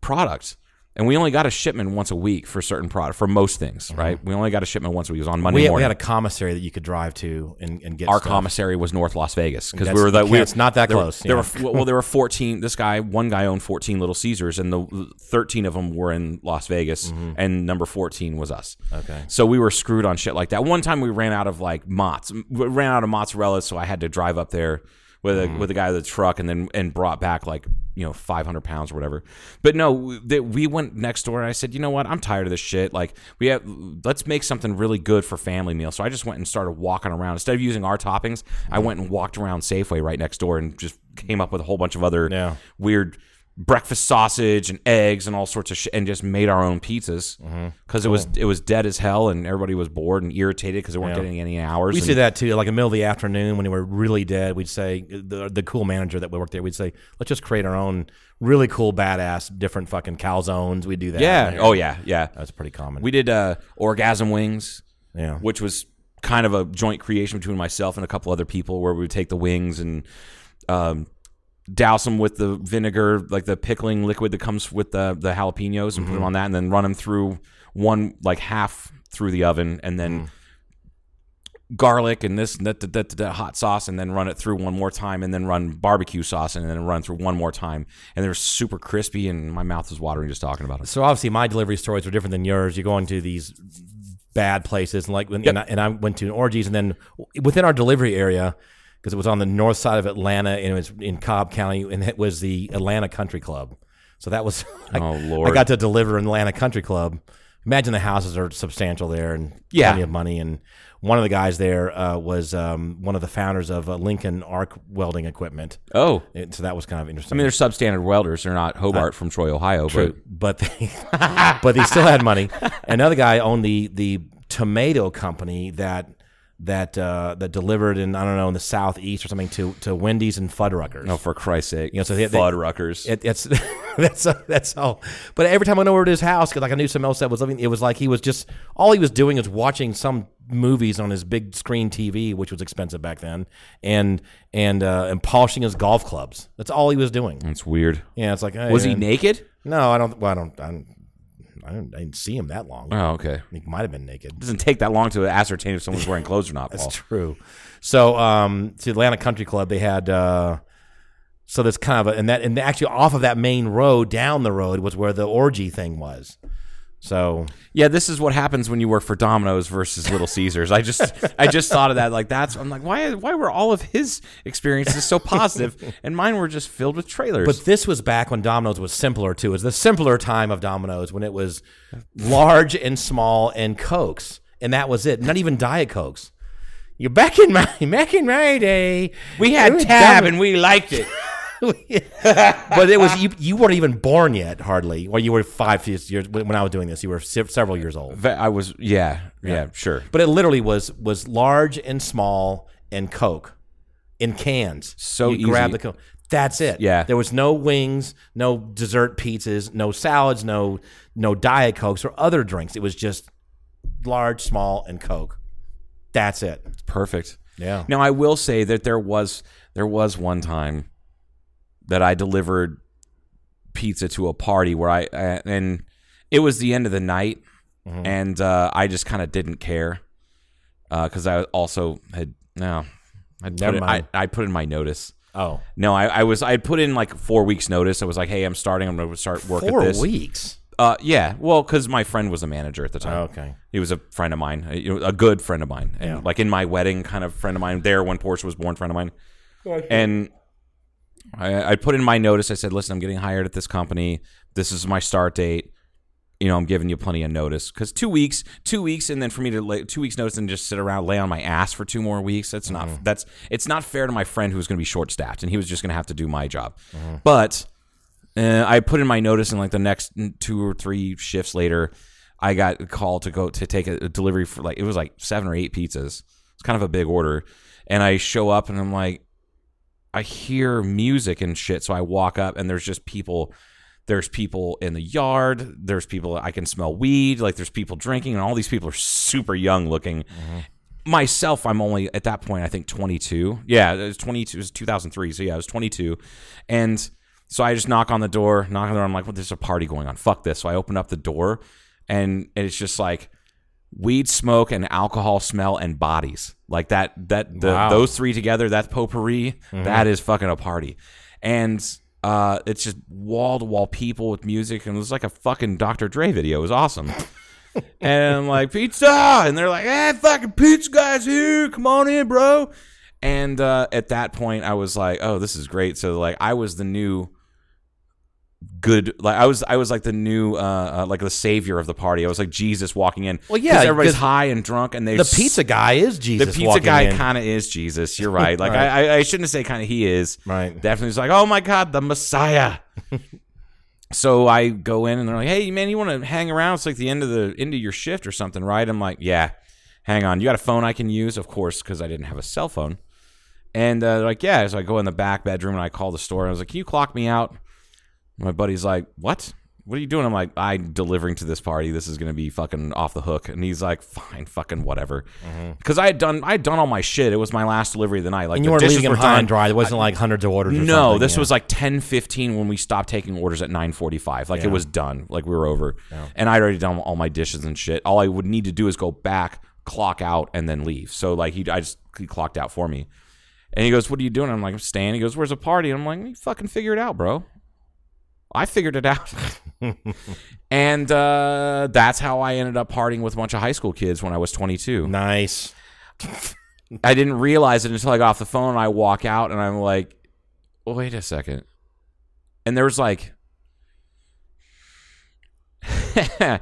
product. And we only got a shipment once a week for certain product for most things, right? We only got a shipment once a week. It was on Monday We had, we had a commissary that you could drive to and, and get our stuff. commissary was North Las Vegas because we were the we, it's not that there close, There were well, there were fourteen. This guy, one guy owned fourteen Little Caesars, and the thirteen of them were in Las Vegas, and number fourteen was us. Mm-hmm. Okay. so we were screwed on shit like that. One time we ran out of like mozz, we ran out of mozzarella, so I had to drive up there with a Mm-hmm. with a guy with a truck, and then and brought back like you know five hundred pounds or whatever. But no, that we went next door, and I said, you know what, I'm tired of this shit. Like we have, let's make something really good for family meal. So I just went and started walking around instead of using our toppings. I went and walked around Safeway right next door and just came up with a whole bunch of other Yeah. weird breakfast sausage and eggs and all sorts of shit and just made our own pizzas Mm-hmm. because it was it was dead as hell and everybody was bored and irritated because they weren't Yeah. getting any hours. We see that too, like in the middle of the afternoon when we were really dead. We'd say the the cool manager that we worked there. We'd say, let's just create our own really cool, badass, different fucking calzones. We'd do that. Yeah. Oh yeah. Yeah. that's pretty common. We did uh, orgasm wings, yeah, which was kind of a joint creation between myself and a couple other people, where we would take the wings and um, douse them with the vinegar, like the pickling liquid that comes with the the jalapenos, and put them mm-hmm. on that, and then run them through one like half through the oven, and then. Mm. Garlic and this and that, that, that, that hot sauce, and then run it through one more time, and then run barbecue sauce, and then run through one more time, and they're super crispy, and my mouth is watering just talking about it. so obviously my delivery stories are different than yours. You're going to these bad places, and like when and, I, and I went to an orgies, and then within our delivery area, because it was on the north side of Atlanta, and it was in Cobb County, and it was the Atlanta Country Club. So that was I, Oh, Lord. I got to deliver in Atlanta Country Club. Imagine the houses are substantial there and Yeah. plenty of money. And one of the guys there uh, was um, one of the founders of uh, Lincoln Arc Welding Equipment. Oh, And so that was kind of interesting. I mean, they're substandard welders. They're not Hobart from Troy, Ohio. True, but they, but they still had money. Another guy owned the the tomato company that that uh, that delivered in I don't know in the southeast or something to to Wendy's and Fuddruckers. Oh, for Christ's sake. You know, so they- they- Fuddruckers. It, it's that's that's all. But every time I went over to his house, because like I knew someone else that was living, it was like he was just all he was doing is watching some movies on his big screen TV, which was expensive back then, and and uh, and polishing his golf clubs. That's all he was doing. That's weird. Yeah, it's like hey, Was he naked? No, I don't. Well, I don't. I don't, I didn't, I didn't see him that long. Oh, okay. He might have been naked. It doesn't take that long to ascertain if someone's wearing clothes or not, Paul. That's true. So, um, to Atlanta Country Club, they had. Uh, so that's kind of a, and that and actually off of that main road down the road was where the orgy thing was. So Yeah, this is what happens when you work for Domino's versus Little Caesars. I just I just thought of that. Like that's I'm like, why why were all of his experiences so positive and mine were just filled with trailers? But this was back when Domino's was simpler too. It was the simpler time of Domino's when it was large and small and Cokes, and that was it. Not even Diet Cokes. You're back in my back in my day. we had tab Domi- and we liked it. but it was you. You weren't even born yet, hardly. Well, you were five years when I was doing this. You were se- several years old. I was yeah, yeah, sure. But it literally was was large and small and Coke in cans. So you grab the Coke. That's it. Yeah. There was no wings, no dessert pizzas, no salads, no no diet cokes or other drinks. It was just large, small, and coke. That's it. Perfect. Yeah. Now I will say that there was there was one time that I delivered pizza to a party where I uh, and it was the end of the night, Mm-hmm. and uh, I just kind of didn't care because I also had no. I put, Never it, I, mind. I put in my notice. Oh, No, I, I was I had put in like four weeks notice. I was like, hey, I'm starting. I'm going to start work four at this. weeks. Uh, yeah, well, because my friend was a manager at the time. Oh, okay. He was a friend of mine, a, a good friend of mine, and Yeah. like in my wedding, kind of friend of mine. There when Porsche was born, friend of mine. And I, I put in my notice. I said, "Listen, I'm getting hired at this company. This is my start date. You know, I'm giving you plenty of notice because two weeks, two weeks, and then for me to lay, two weeks notice and just sit around lay on my ass for two more weeks. That's not that's it's not fair to my friend who's going to be short staffed and he was just going to have to do my job. But uh, I put in my notice, and like the next two or three shifts later, I got a call to go to take a, a delivery for like it was like seven or eight pizzas. It's kind of a big order, and I show up and I'm like, I hear music and shit, so I walk up and there's just people. There's people in the yard. There's people I can smell weed. Like there's people drinking, and all these people are super young looking. Mm-hmm. Myself, I'm only at that point. I think 22. Yeah, it was 22. It was 2003. So yeah, I was 22, and so I just knock on the door. Knock on the door. I'm like, well, there's a party going on. Fuck this. So I open up the door, and it's just like weed smoke and alcohol smell and bodies. Like that that the Wow. those three together that potpourri. That is fucking a party. And uh it's just wall to wall people with music and it was like a fucking Dr. Dre video. It was awesome. And I'm like pizza! And they're like hey fucking pizza guys here! Come on in bro! And uh at that point I was like oh this is great. So like I was the new good like I was I was like the new uh, uh like the savior of the party. I was like Jesus walking in. Well, yeah everybody's high and drunk, and they The pizza guy is Jesus. The pizza guy kind of is Jesus. You're right. Like Right. I, I shouldn't say kind of he is. Right. Definitely, it's like oh my god, the Messiah. so I go in and they're like, hey man, you want to hang around? It's like the end of the end of your shift or something, right? I'm like, yeah. Hang on, you got a phone I can use? Of course, because I didn't have a cell phone. And uh, they're like, yeah. So I go in the back bedroom and I call the store. I was like, can you clock me out? My buddy's like, what? What are you doing? I'm like, I'm delivering to this party. This is gonna be fucking off the hook. And he's like, fine, fucking whatever. Mm-hmm. Because I had done, I had done all my shit. It was my last delivery of the night. Like and the you weren't dishes leaving were high done. and dry. There wasn't like hundreds of orders. Or No, something, this yeah. was like 10, 15 when we stopped taking orders at 9.45. Like it was done. Like we were over. And I'd already done all my dishes and shit. All I would need to do is go back, clock out, and then leave. So like he, I just, he clocked out for me. And he goes, what are you doing? I'm like, I'm staying. He goes, where's the party? And I'm like, you fucking figure it out, bro. I figured it out. and uh, that's how I ended up partying with a bunch of high school kids when I was 22. nice. I didn't realize it until I got off the phone. And I walk out and I'm like, wait a second. And there was like,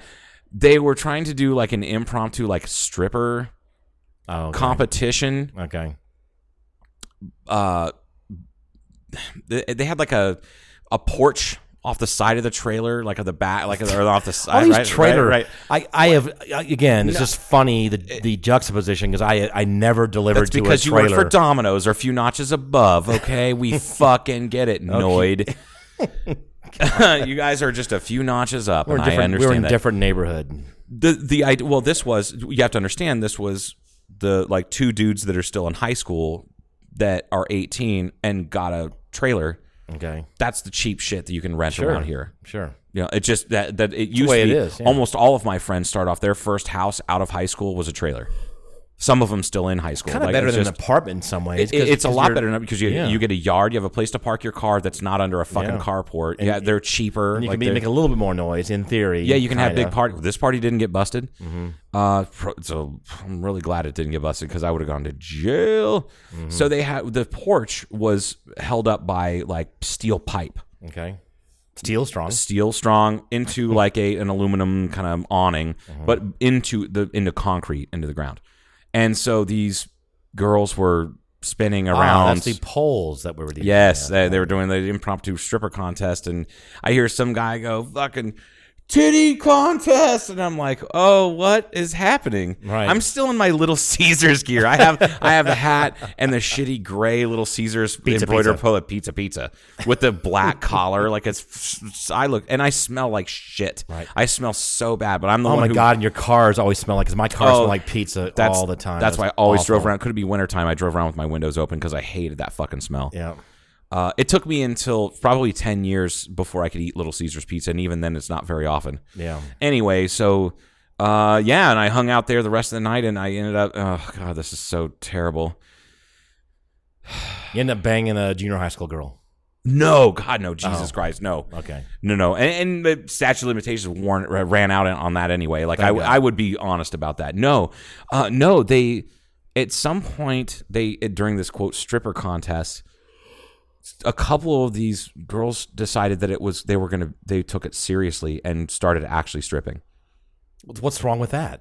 they were trying to do like an impromptu like stripper Oh, okay. competition. Okay. Uh, they, they had like a a porch off the side of the trailer, like on the back, like or off the side. All these right, trailer, right, I, I have again. It's just funny the the juxtaposition because I I never delivered That's to because a you work for Domino's or a few notches above. Okay, we fucking get it, Noid. you guys are just a few notches up, we're and I different. understand We're in that. different neighborhood. the the idea, well, this was you have to understand. This was the like two dudes that are still in high school that are 18 and got a trailer. Okay. That's the cheap shit that you can rent Sure. around here. Sure. You know, it just that that it used to be. is, yeah. Almost all of my friends start off their first house out of high school was a trailer. Some of them still in high school. Kind of Like, better than just- an apartment in some ways. it- it's a lot better than because you Yeah. you get a yard, you have a place to park your car that's not under a fucking Yeah. carport. And yeah, they're cheaper. And you like can be, make a little bit more noise in theory. yeah, you can have big kinda. party. This party didn't get busted. Mm-hmm. Uh, so I'm really glad it didn't get busted because I would have gone to jail. Mm-hmm. So they had the porch was held up by like steel pipe, Okay. Steel strong. steel strong into like a an aluminum kind of awning, Mm-hmm. but into the into concrete into the ground. And so these girls were spinning Ah, around. that's the poles that we were. Yes, they, they were doing the impromptu stripper contest, and I hear some guy go, "Fucking titty contest and i'm like oh what is happening Right. i'm still in my little caesars gear i have i have the hat and the shitty gray little caesars Pizza, embroidered pizza. polo pizza pizza with the black collar like it's i look and i smell like shit Right. i smell so bad but i'm the Oh one my who god! And your cars always smell like because my cars Oh, smell like pizza that's all the time. That's why I always awful. drove around. Could it be wintertime? I drove around with my windows open because I hated that fucking smell. Yeah. Uh, it took me until probably 10 years before I could eat Little Caesars pizza, and even then, it's not very often. Yeah. Anyway, so uh, yeah, and I hung out there the rest of the night, and I ended up, oh, God, this is so terrible. You end up banging a junior high school girl. No, God, no, Jesus Oh. Christ, no. Okay. No, no, and, and the statute of limitations warn, ran out on that anyway. Like I, God. I would be honest about that. No, uh, no, they at some point they during this quote stripper contest, a couple of these girls decided that it was they were gonna they took it seriously and started actually stripping. What's wrong with that?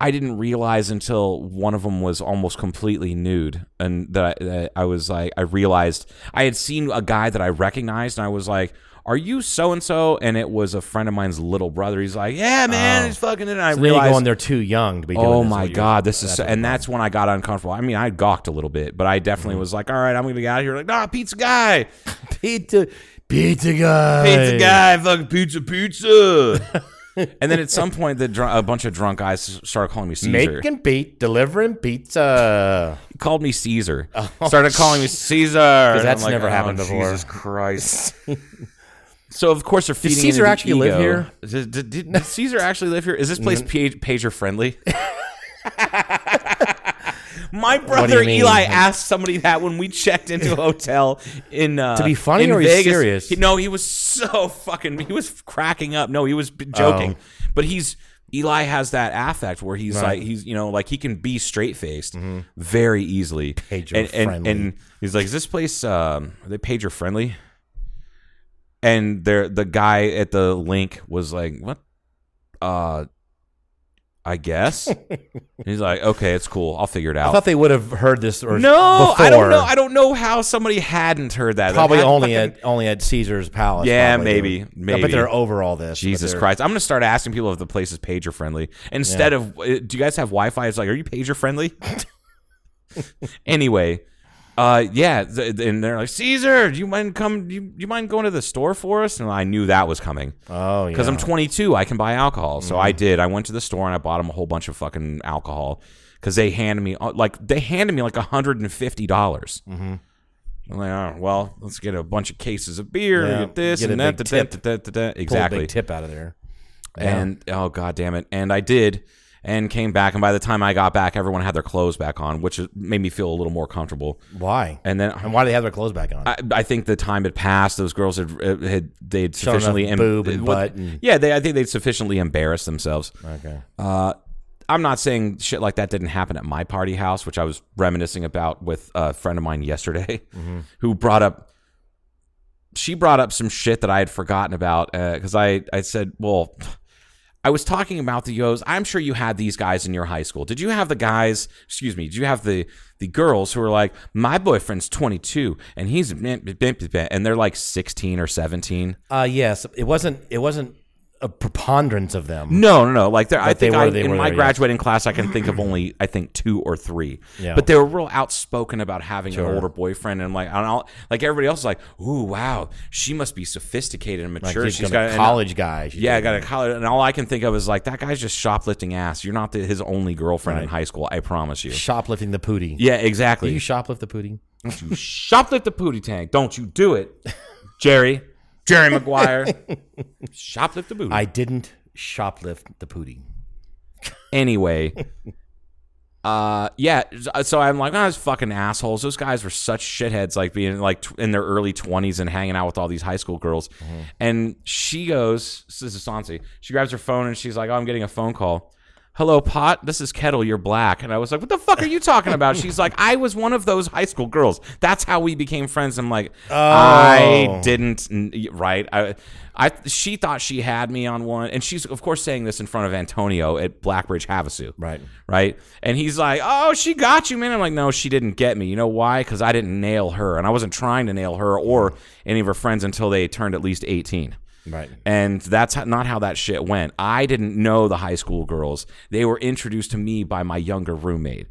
I didn't realize until one of them was almost completely nude, and that I, that I was like, I realized I had seen a guy that I recognized, and I was like, "Are you so and so?" And it was a friend of mine's little brother. He's like, "Yeah, man, Oh. he's fucking it." And I So then you realized, go in there too young to be doing oh this, my what god, this is, so, and that's when I got uncomfortable. I mean, I gawked a little bit, but I definitely Mm-hmm. was like, "All right, I'm gonna get out of here." Like, nah, pizza guy, pizza, pizza guy, pizza guy, fucking pizza, pizza. and then at some point, the dr- a bunch of drunk guys started calling me Caesar. making beat, delivering pizza. called me Caesar. Started calling me Caesar. That's never happened before. Jesus Christ. So of course they're feeding. Caesar into the actually live here? Did, did- did- did Caesar actually live here? Is this place pa- pager friendly? My brother? Eli asked somebody that when we checked into a hotel in uh, To be funny in or he's serious? He- no, he was so fucking. He was cracking up. No, he was joking. But he's Eli has that affect where he's Oh. Right. Mm-hmm. like he's you know like he can be straight faced very easily. Pager and, and, friendly. and he's like, is this place um, are they pager friendly? And there, the guy at the link was like, "What? Uh, I guess." he's like, "Okay, it's cool. I'll figure it out." I thought they would have heard this or no, before. I don't know. I don't know how somebody hadn't heard that. Probably only fucking- at only at Caesar's Palace. Yeah, probably, maybe. I maybe. bet they're over all this. Jesus Christ! I'm gonna start asking people if the place is pager friendly instead of. uh, Do you guys have Wi-Fi? It's like, are you pager friendly? anyway, uh, yeah, and they're like, Caesar, do you mind come? Do you, you mind going to the store for us? And I knew that was coming. Oh, yeah. because I'm 22, I can buy alcohol. So I did. I went to the store and I bought them a whole bunch of fucking alcohol because they handed me uh, like they handed me like 150 dollars. Mm-hmm. I'm like, oh, well, let's get a bunch of cases of beer, Yeah, get this get and that, da, da, a exactly. tip out of there. And oh god damn it! And I did, and came back. And by the time I got back, everyone had their clothes back on, which made me feel a little more comfortable. Why? And then And why do they have their clothes back on? I, I think the time had passed. Those girls had uh, had they'd sufficiently boob and what- butt and- yeah, they I think they'd sufficiently embarrassed themselves. okay. Uh, I'm not saying shit like that didn't happen at my party house, which I was reminiscing about with a friend of mine yesterday, who brought up. She brought up some shit that I had forgotten about because I I said, well. I was talking about the Yos. I'm sure you had these guys in your high school. Did you have the guys? Excuse me. Did you have the the girls who were like, my boyfriend's 22 and he's and they're like 16 or 17? Uh, yes, it wasn't. It wasn't a preponderance of them. No, no, no. Like there, I think were- I, in my there, graduating class, I can think of only I think two or three. Yeah. But they were real outspoken about having Sure. an older boyfriend, and like I don't know, like everybody else is like, "Ooh, wow, she must be sophisticated and Like mature." She's got a and- college guy. She's yeah, I got a college, and all I can think of is like that guy's just shoplifting ass. You're not the, his only girlfriend in high school. I promise you. shoplifting the pootie. Yeah, Do exactly. you shoplift the pootie? You shoplift the pootie tank. Don't you do it, Jerry. Jerry Maguire. shoplift the booty. I didn't shoplift the pootie. anyway uh yeah so i'm like oh, those fucking assholes those guys were such shitheads like being like tw- in their early 20s and hanging out with all these high school girls and she goes this is Sansi. she grabs her phone and she's like oh i'm getting a phone call hello pot this is kettle you're black and i was like what the fuck are you talking about she's like i was one of those high school girls that's how we became friends i'm like i oh. didn't right i I she thought she had me on one, and she's of course saying this in front of Antonio at Blackbridge Havasu, Right. Right, and he's like, "Oh, she got you, man." I'm like, "No, she didn't get me. You know why? Because I didn't nail her, and I wasn't trying to nail her or any of her friends until they turned at least 18." Right. And that's not how that shit went. I didn't know the high school girls. They were introduced to me by my younger roommate.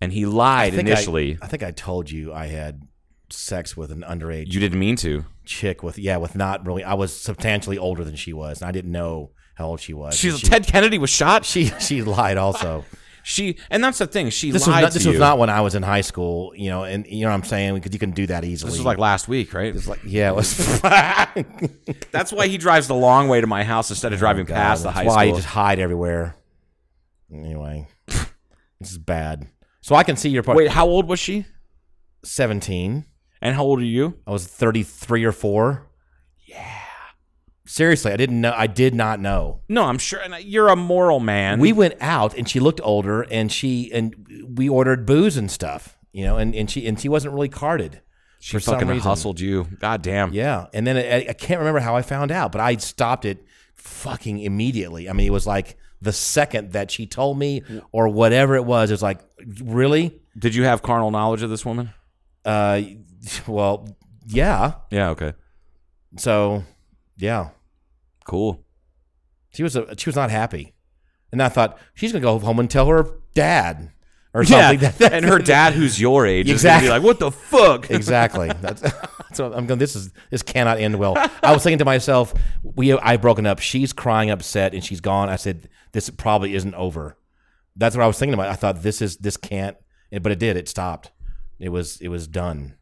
And he lied think initially. I, I think I told you I had sex with an underage you didn't mean to. chick with yeah with not really. I was substantially older than she was, and I didn't know how old she was. She's she, Ted Kennedy was shot. She she lied also. She and that's the thing. She This was not, to this you. was not when I was in high school, you know, and you know what I'm saying because you can do that easily. This was like last week, right? It's like yeah, it was. That's why he drives the long way to my house instead of oh, driving past the high school. That's high why you just hide everywhere. Anyway, this is bad. So I can see your part. Wait, how old was she? seventeen. And how old are you? I was 33 or 4. Yeah. Seriously, I didn't know. I did not know. No, I'm sure. And you're a moral man. We went out and she looked older and she and we ordered booze and stuff, you know, and, and she and she wasn't really carded. she fucking hustled you. God damn. Yeah. And then I, I can't remember how I found out, but I stopped it fucking immediately. I mean, it was like the second that she told me or whatever it was, it was like, really? Did you have carnal knowledge of this woman? Uh, well, yeah. Yeah. Okay. So, yeah. Cool. She was a, she was not happy, and I thought she's gonna go home and tell her dad or something. Yeah. And her dad, who's your age, Exactly. is gonna be like, "What the fuck?" exactly. That's, so I'm going. This is this cannot end well. I was thinking to myself, we I've broken up. She's crying, upset, and she's gone. I said, this probably isn't over. That's what I was thinking about. I thought this is this can't, but it did. It stopped. It was it was done.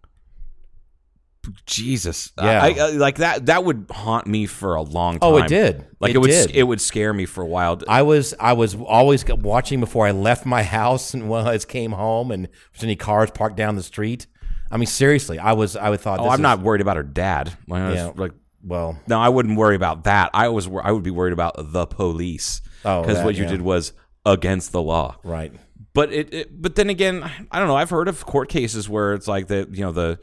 Jesus. Yeah. I, I, like that. That would haunt me for a long time. Oh, it did. Like it, It would. did. It would scare me for a while. I was I was always watching before I left my house and when I came home and if there's any cars parked down the street. I mean, seriously, I was I would thought. oh, I'm is- not worried about her dad. Was Yeah. like Well, No, I wouldn't worry about that. I was. I would be worried about the police. Oh, because what you yeah. did was against the law. right. But it, it, but then again, I don't know. I've heard of court cases where it's like the you know the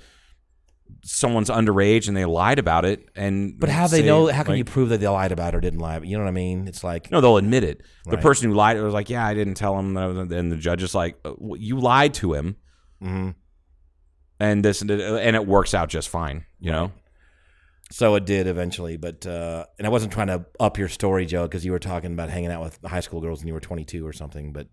someone's underage and they lied about it and But how they know? How can like- you prove that they lied about it or didn't lie? You know what I mean? It's like No, they'll admit it. The Right. person who lied was like, "Yeah, I didn't tell him." that And the judge is like, "Uh, "You lied to him." Mhm. And this and it- works out just fine. You know. so. It did eventually, but uh, and I wasn't trying to up your story, Joe, because you were talking about hanging out with high school girls and you were 22 or something. But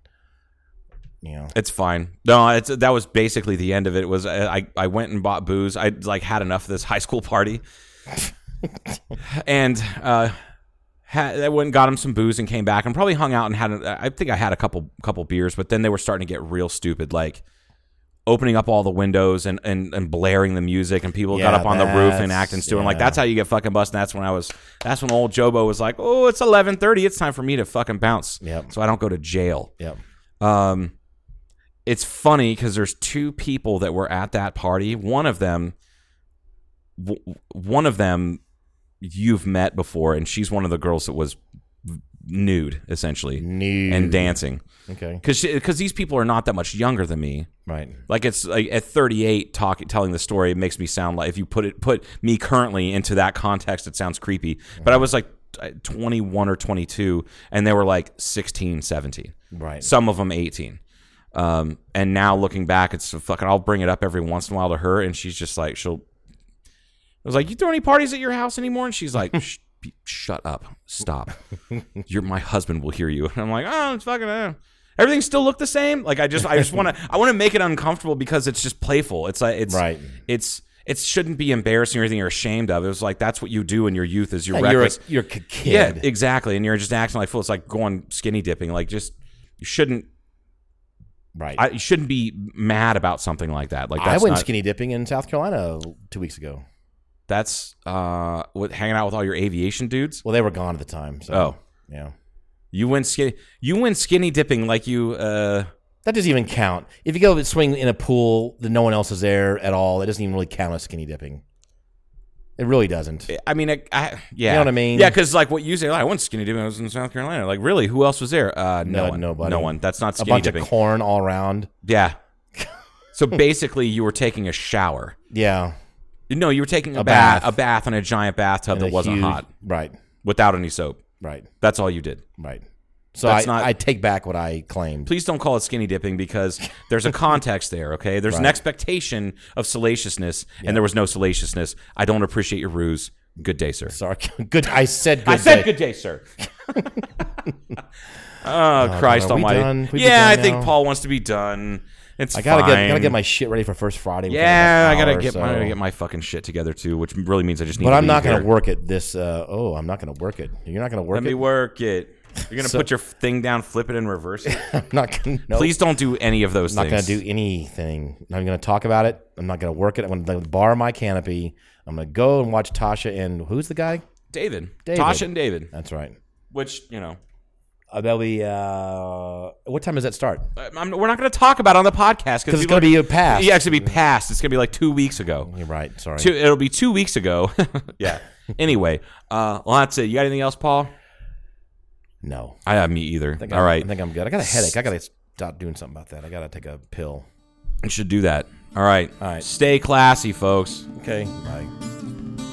you know, It's fine. No, it's that was basically the end of it. it was I I went and bought booze. I like had enough of this high school party, and uh, had, I went and got him some booze and came back and probably hung out and had. I think I had a couple couple beers, but then they were starting to get real stupid, like opening up all the windows and and, and blaring the music, and people got up on the roof and acting stupid. I'm like, that's how you get fucking busted. And that's when I was. That's when old Jobo was like, oh, it's 11:30. It's time for me to fucking bounce. Yep. So I don't go to jail. yeah, Um, it's funny because there's two people that were at that party. One of them, w- one of them, you've met before, and she's one of the girls that was nude essentially Nude. and dancing okay, because because these people are not that much younger than me. right. Like it's like at 38, talking telling the story, it makes me sound like if you put it put me currently into that context, it sounds creepy. But I was like 21 or 22, and they were like 16, 17 Right. some of them 18 um, and now looking back it's fucking i'll bring it up every once in a while to her and she's just like she'll i was like you throw any parties at your house anymore and she's like be- shut up stop you're my husband will hear you and i'm like oh it's fucking uh. everything still look the same like i just i just want to i want to make it uncomfortable because it's just playful it's like it's Right. it's it shouldn't be embarrassing or anything you're ashamed of it was like that's what you do in your youth is you're Yeah, you're a, reckless you're a kid. yeah, exactly. And you're just acting like fool. It's like going skinny dipping. Like just you shouldn't. Right. I, you shouldn't be mad about something like that. Like I that's went not, skinny dipping in South Carolina two weeks ago. That's uh, with hanging out with all your aviation dudes. Well, they were gone at the time. So, Oh. yeah. You went skinny. You went skinny dipping like you. Uh, That doesn't even count. If you go swing in a pool that no one else is there at all, it doesn't even really count as skinny dipping. It really doesn't. I mean, I, I, yeah, You know what I mean? Yeah, because like what you say, like, I went skinny dipping. I was in South Carolina. Like, really? Who else was there? Uh, no, No- one. nobody. No one. That's not A bunch dipping. of corn all around. yeah. So basically, you were taking a shower. Yeah. No, you were taking a, A bath, bath. a bath in a giant bathtub And that wasn't huge- hot, Right. without any soap. Right. That's all you did. Right. So I, not- I take back what I claimed. Please don't call it skinny dipping because there's a context there, okay? There's an expectation of salaciousness, and there was no salaciousness. I don't appreciate your ruse. Good day, sir. Sorry. Good. I said good. I said day. good day, sir. oh, Christ are we Almighty! done? We be yeah, I think? Paul wants to be done. It's I gotta fine. get gotta get my shit ready for first Friday. yeah. I gotta get so- I gotta get my fucking shit together too, which really means I just need. But I'm not gonna here. work it this. Uh, oh, I'm not gonna work it. You're not gonna work it. Let me work it. You're gonna So- put your thing down, flip it, and reverse it. I'm not gonna. Nope. Please don't do any of those things. I'm not gonna do anything. I'm not gonna talk about it. I'm not gonna work it. I'm gonna borrow my canopy. I'm gonna go and watch Tasha and who's the guy? David, David. Tasha, and David. That's right. Which you know, Uh, that'll be. Uh, what time does that start? I'm, we're not going to talk about it on the podcast Because it's gonna be a past. Yeah, it's gonna be past. It's gonna be like two weeks ago. You're right. Sorry. Two, it'll be two weeks ago. yeah. Anyway, uh, well, that's it. You got anything else, Paul? No. I have me either. I think All I'm, right, I think I'm good. I got a headache. I gotta stop doing something about that. I gotta take a pill. you should do that. All right. All right. Stay classy, folks. Okay. Bye.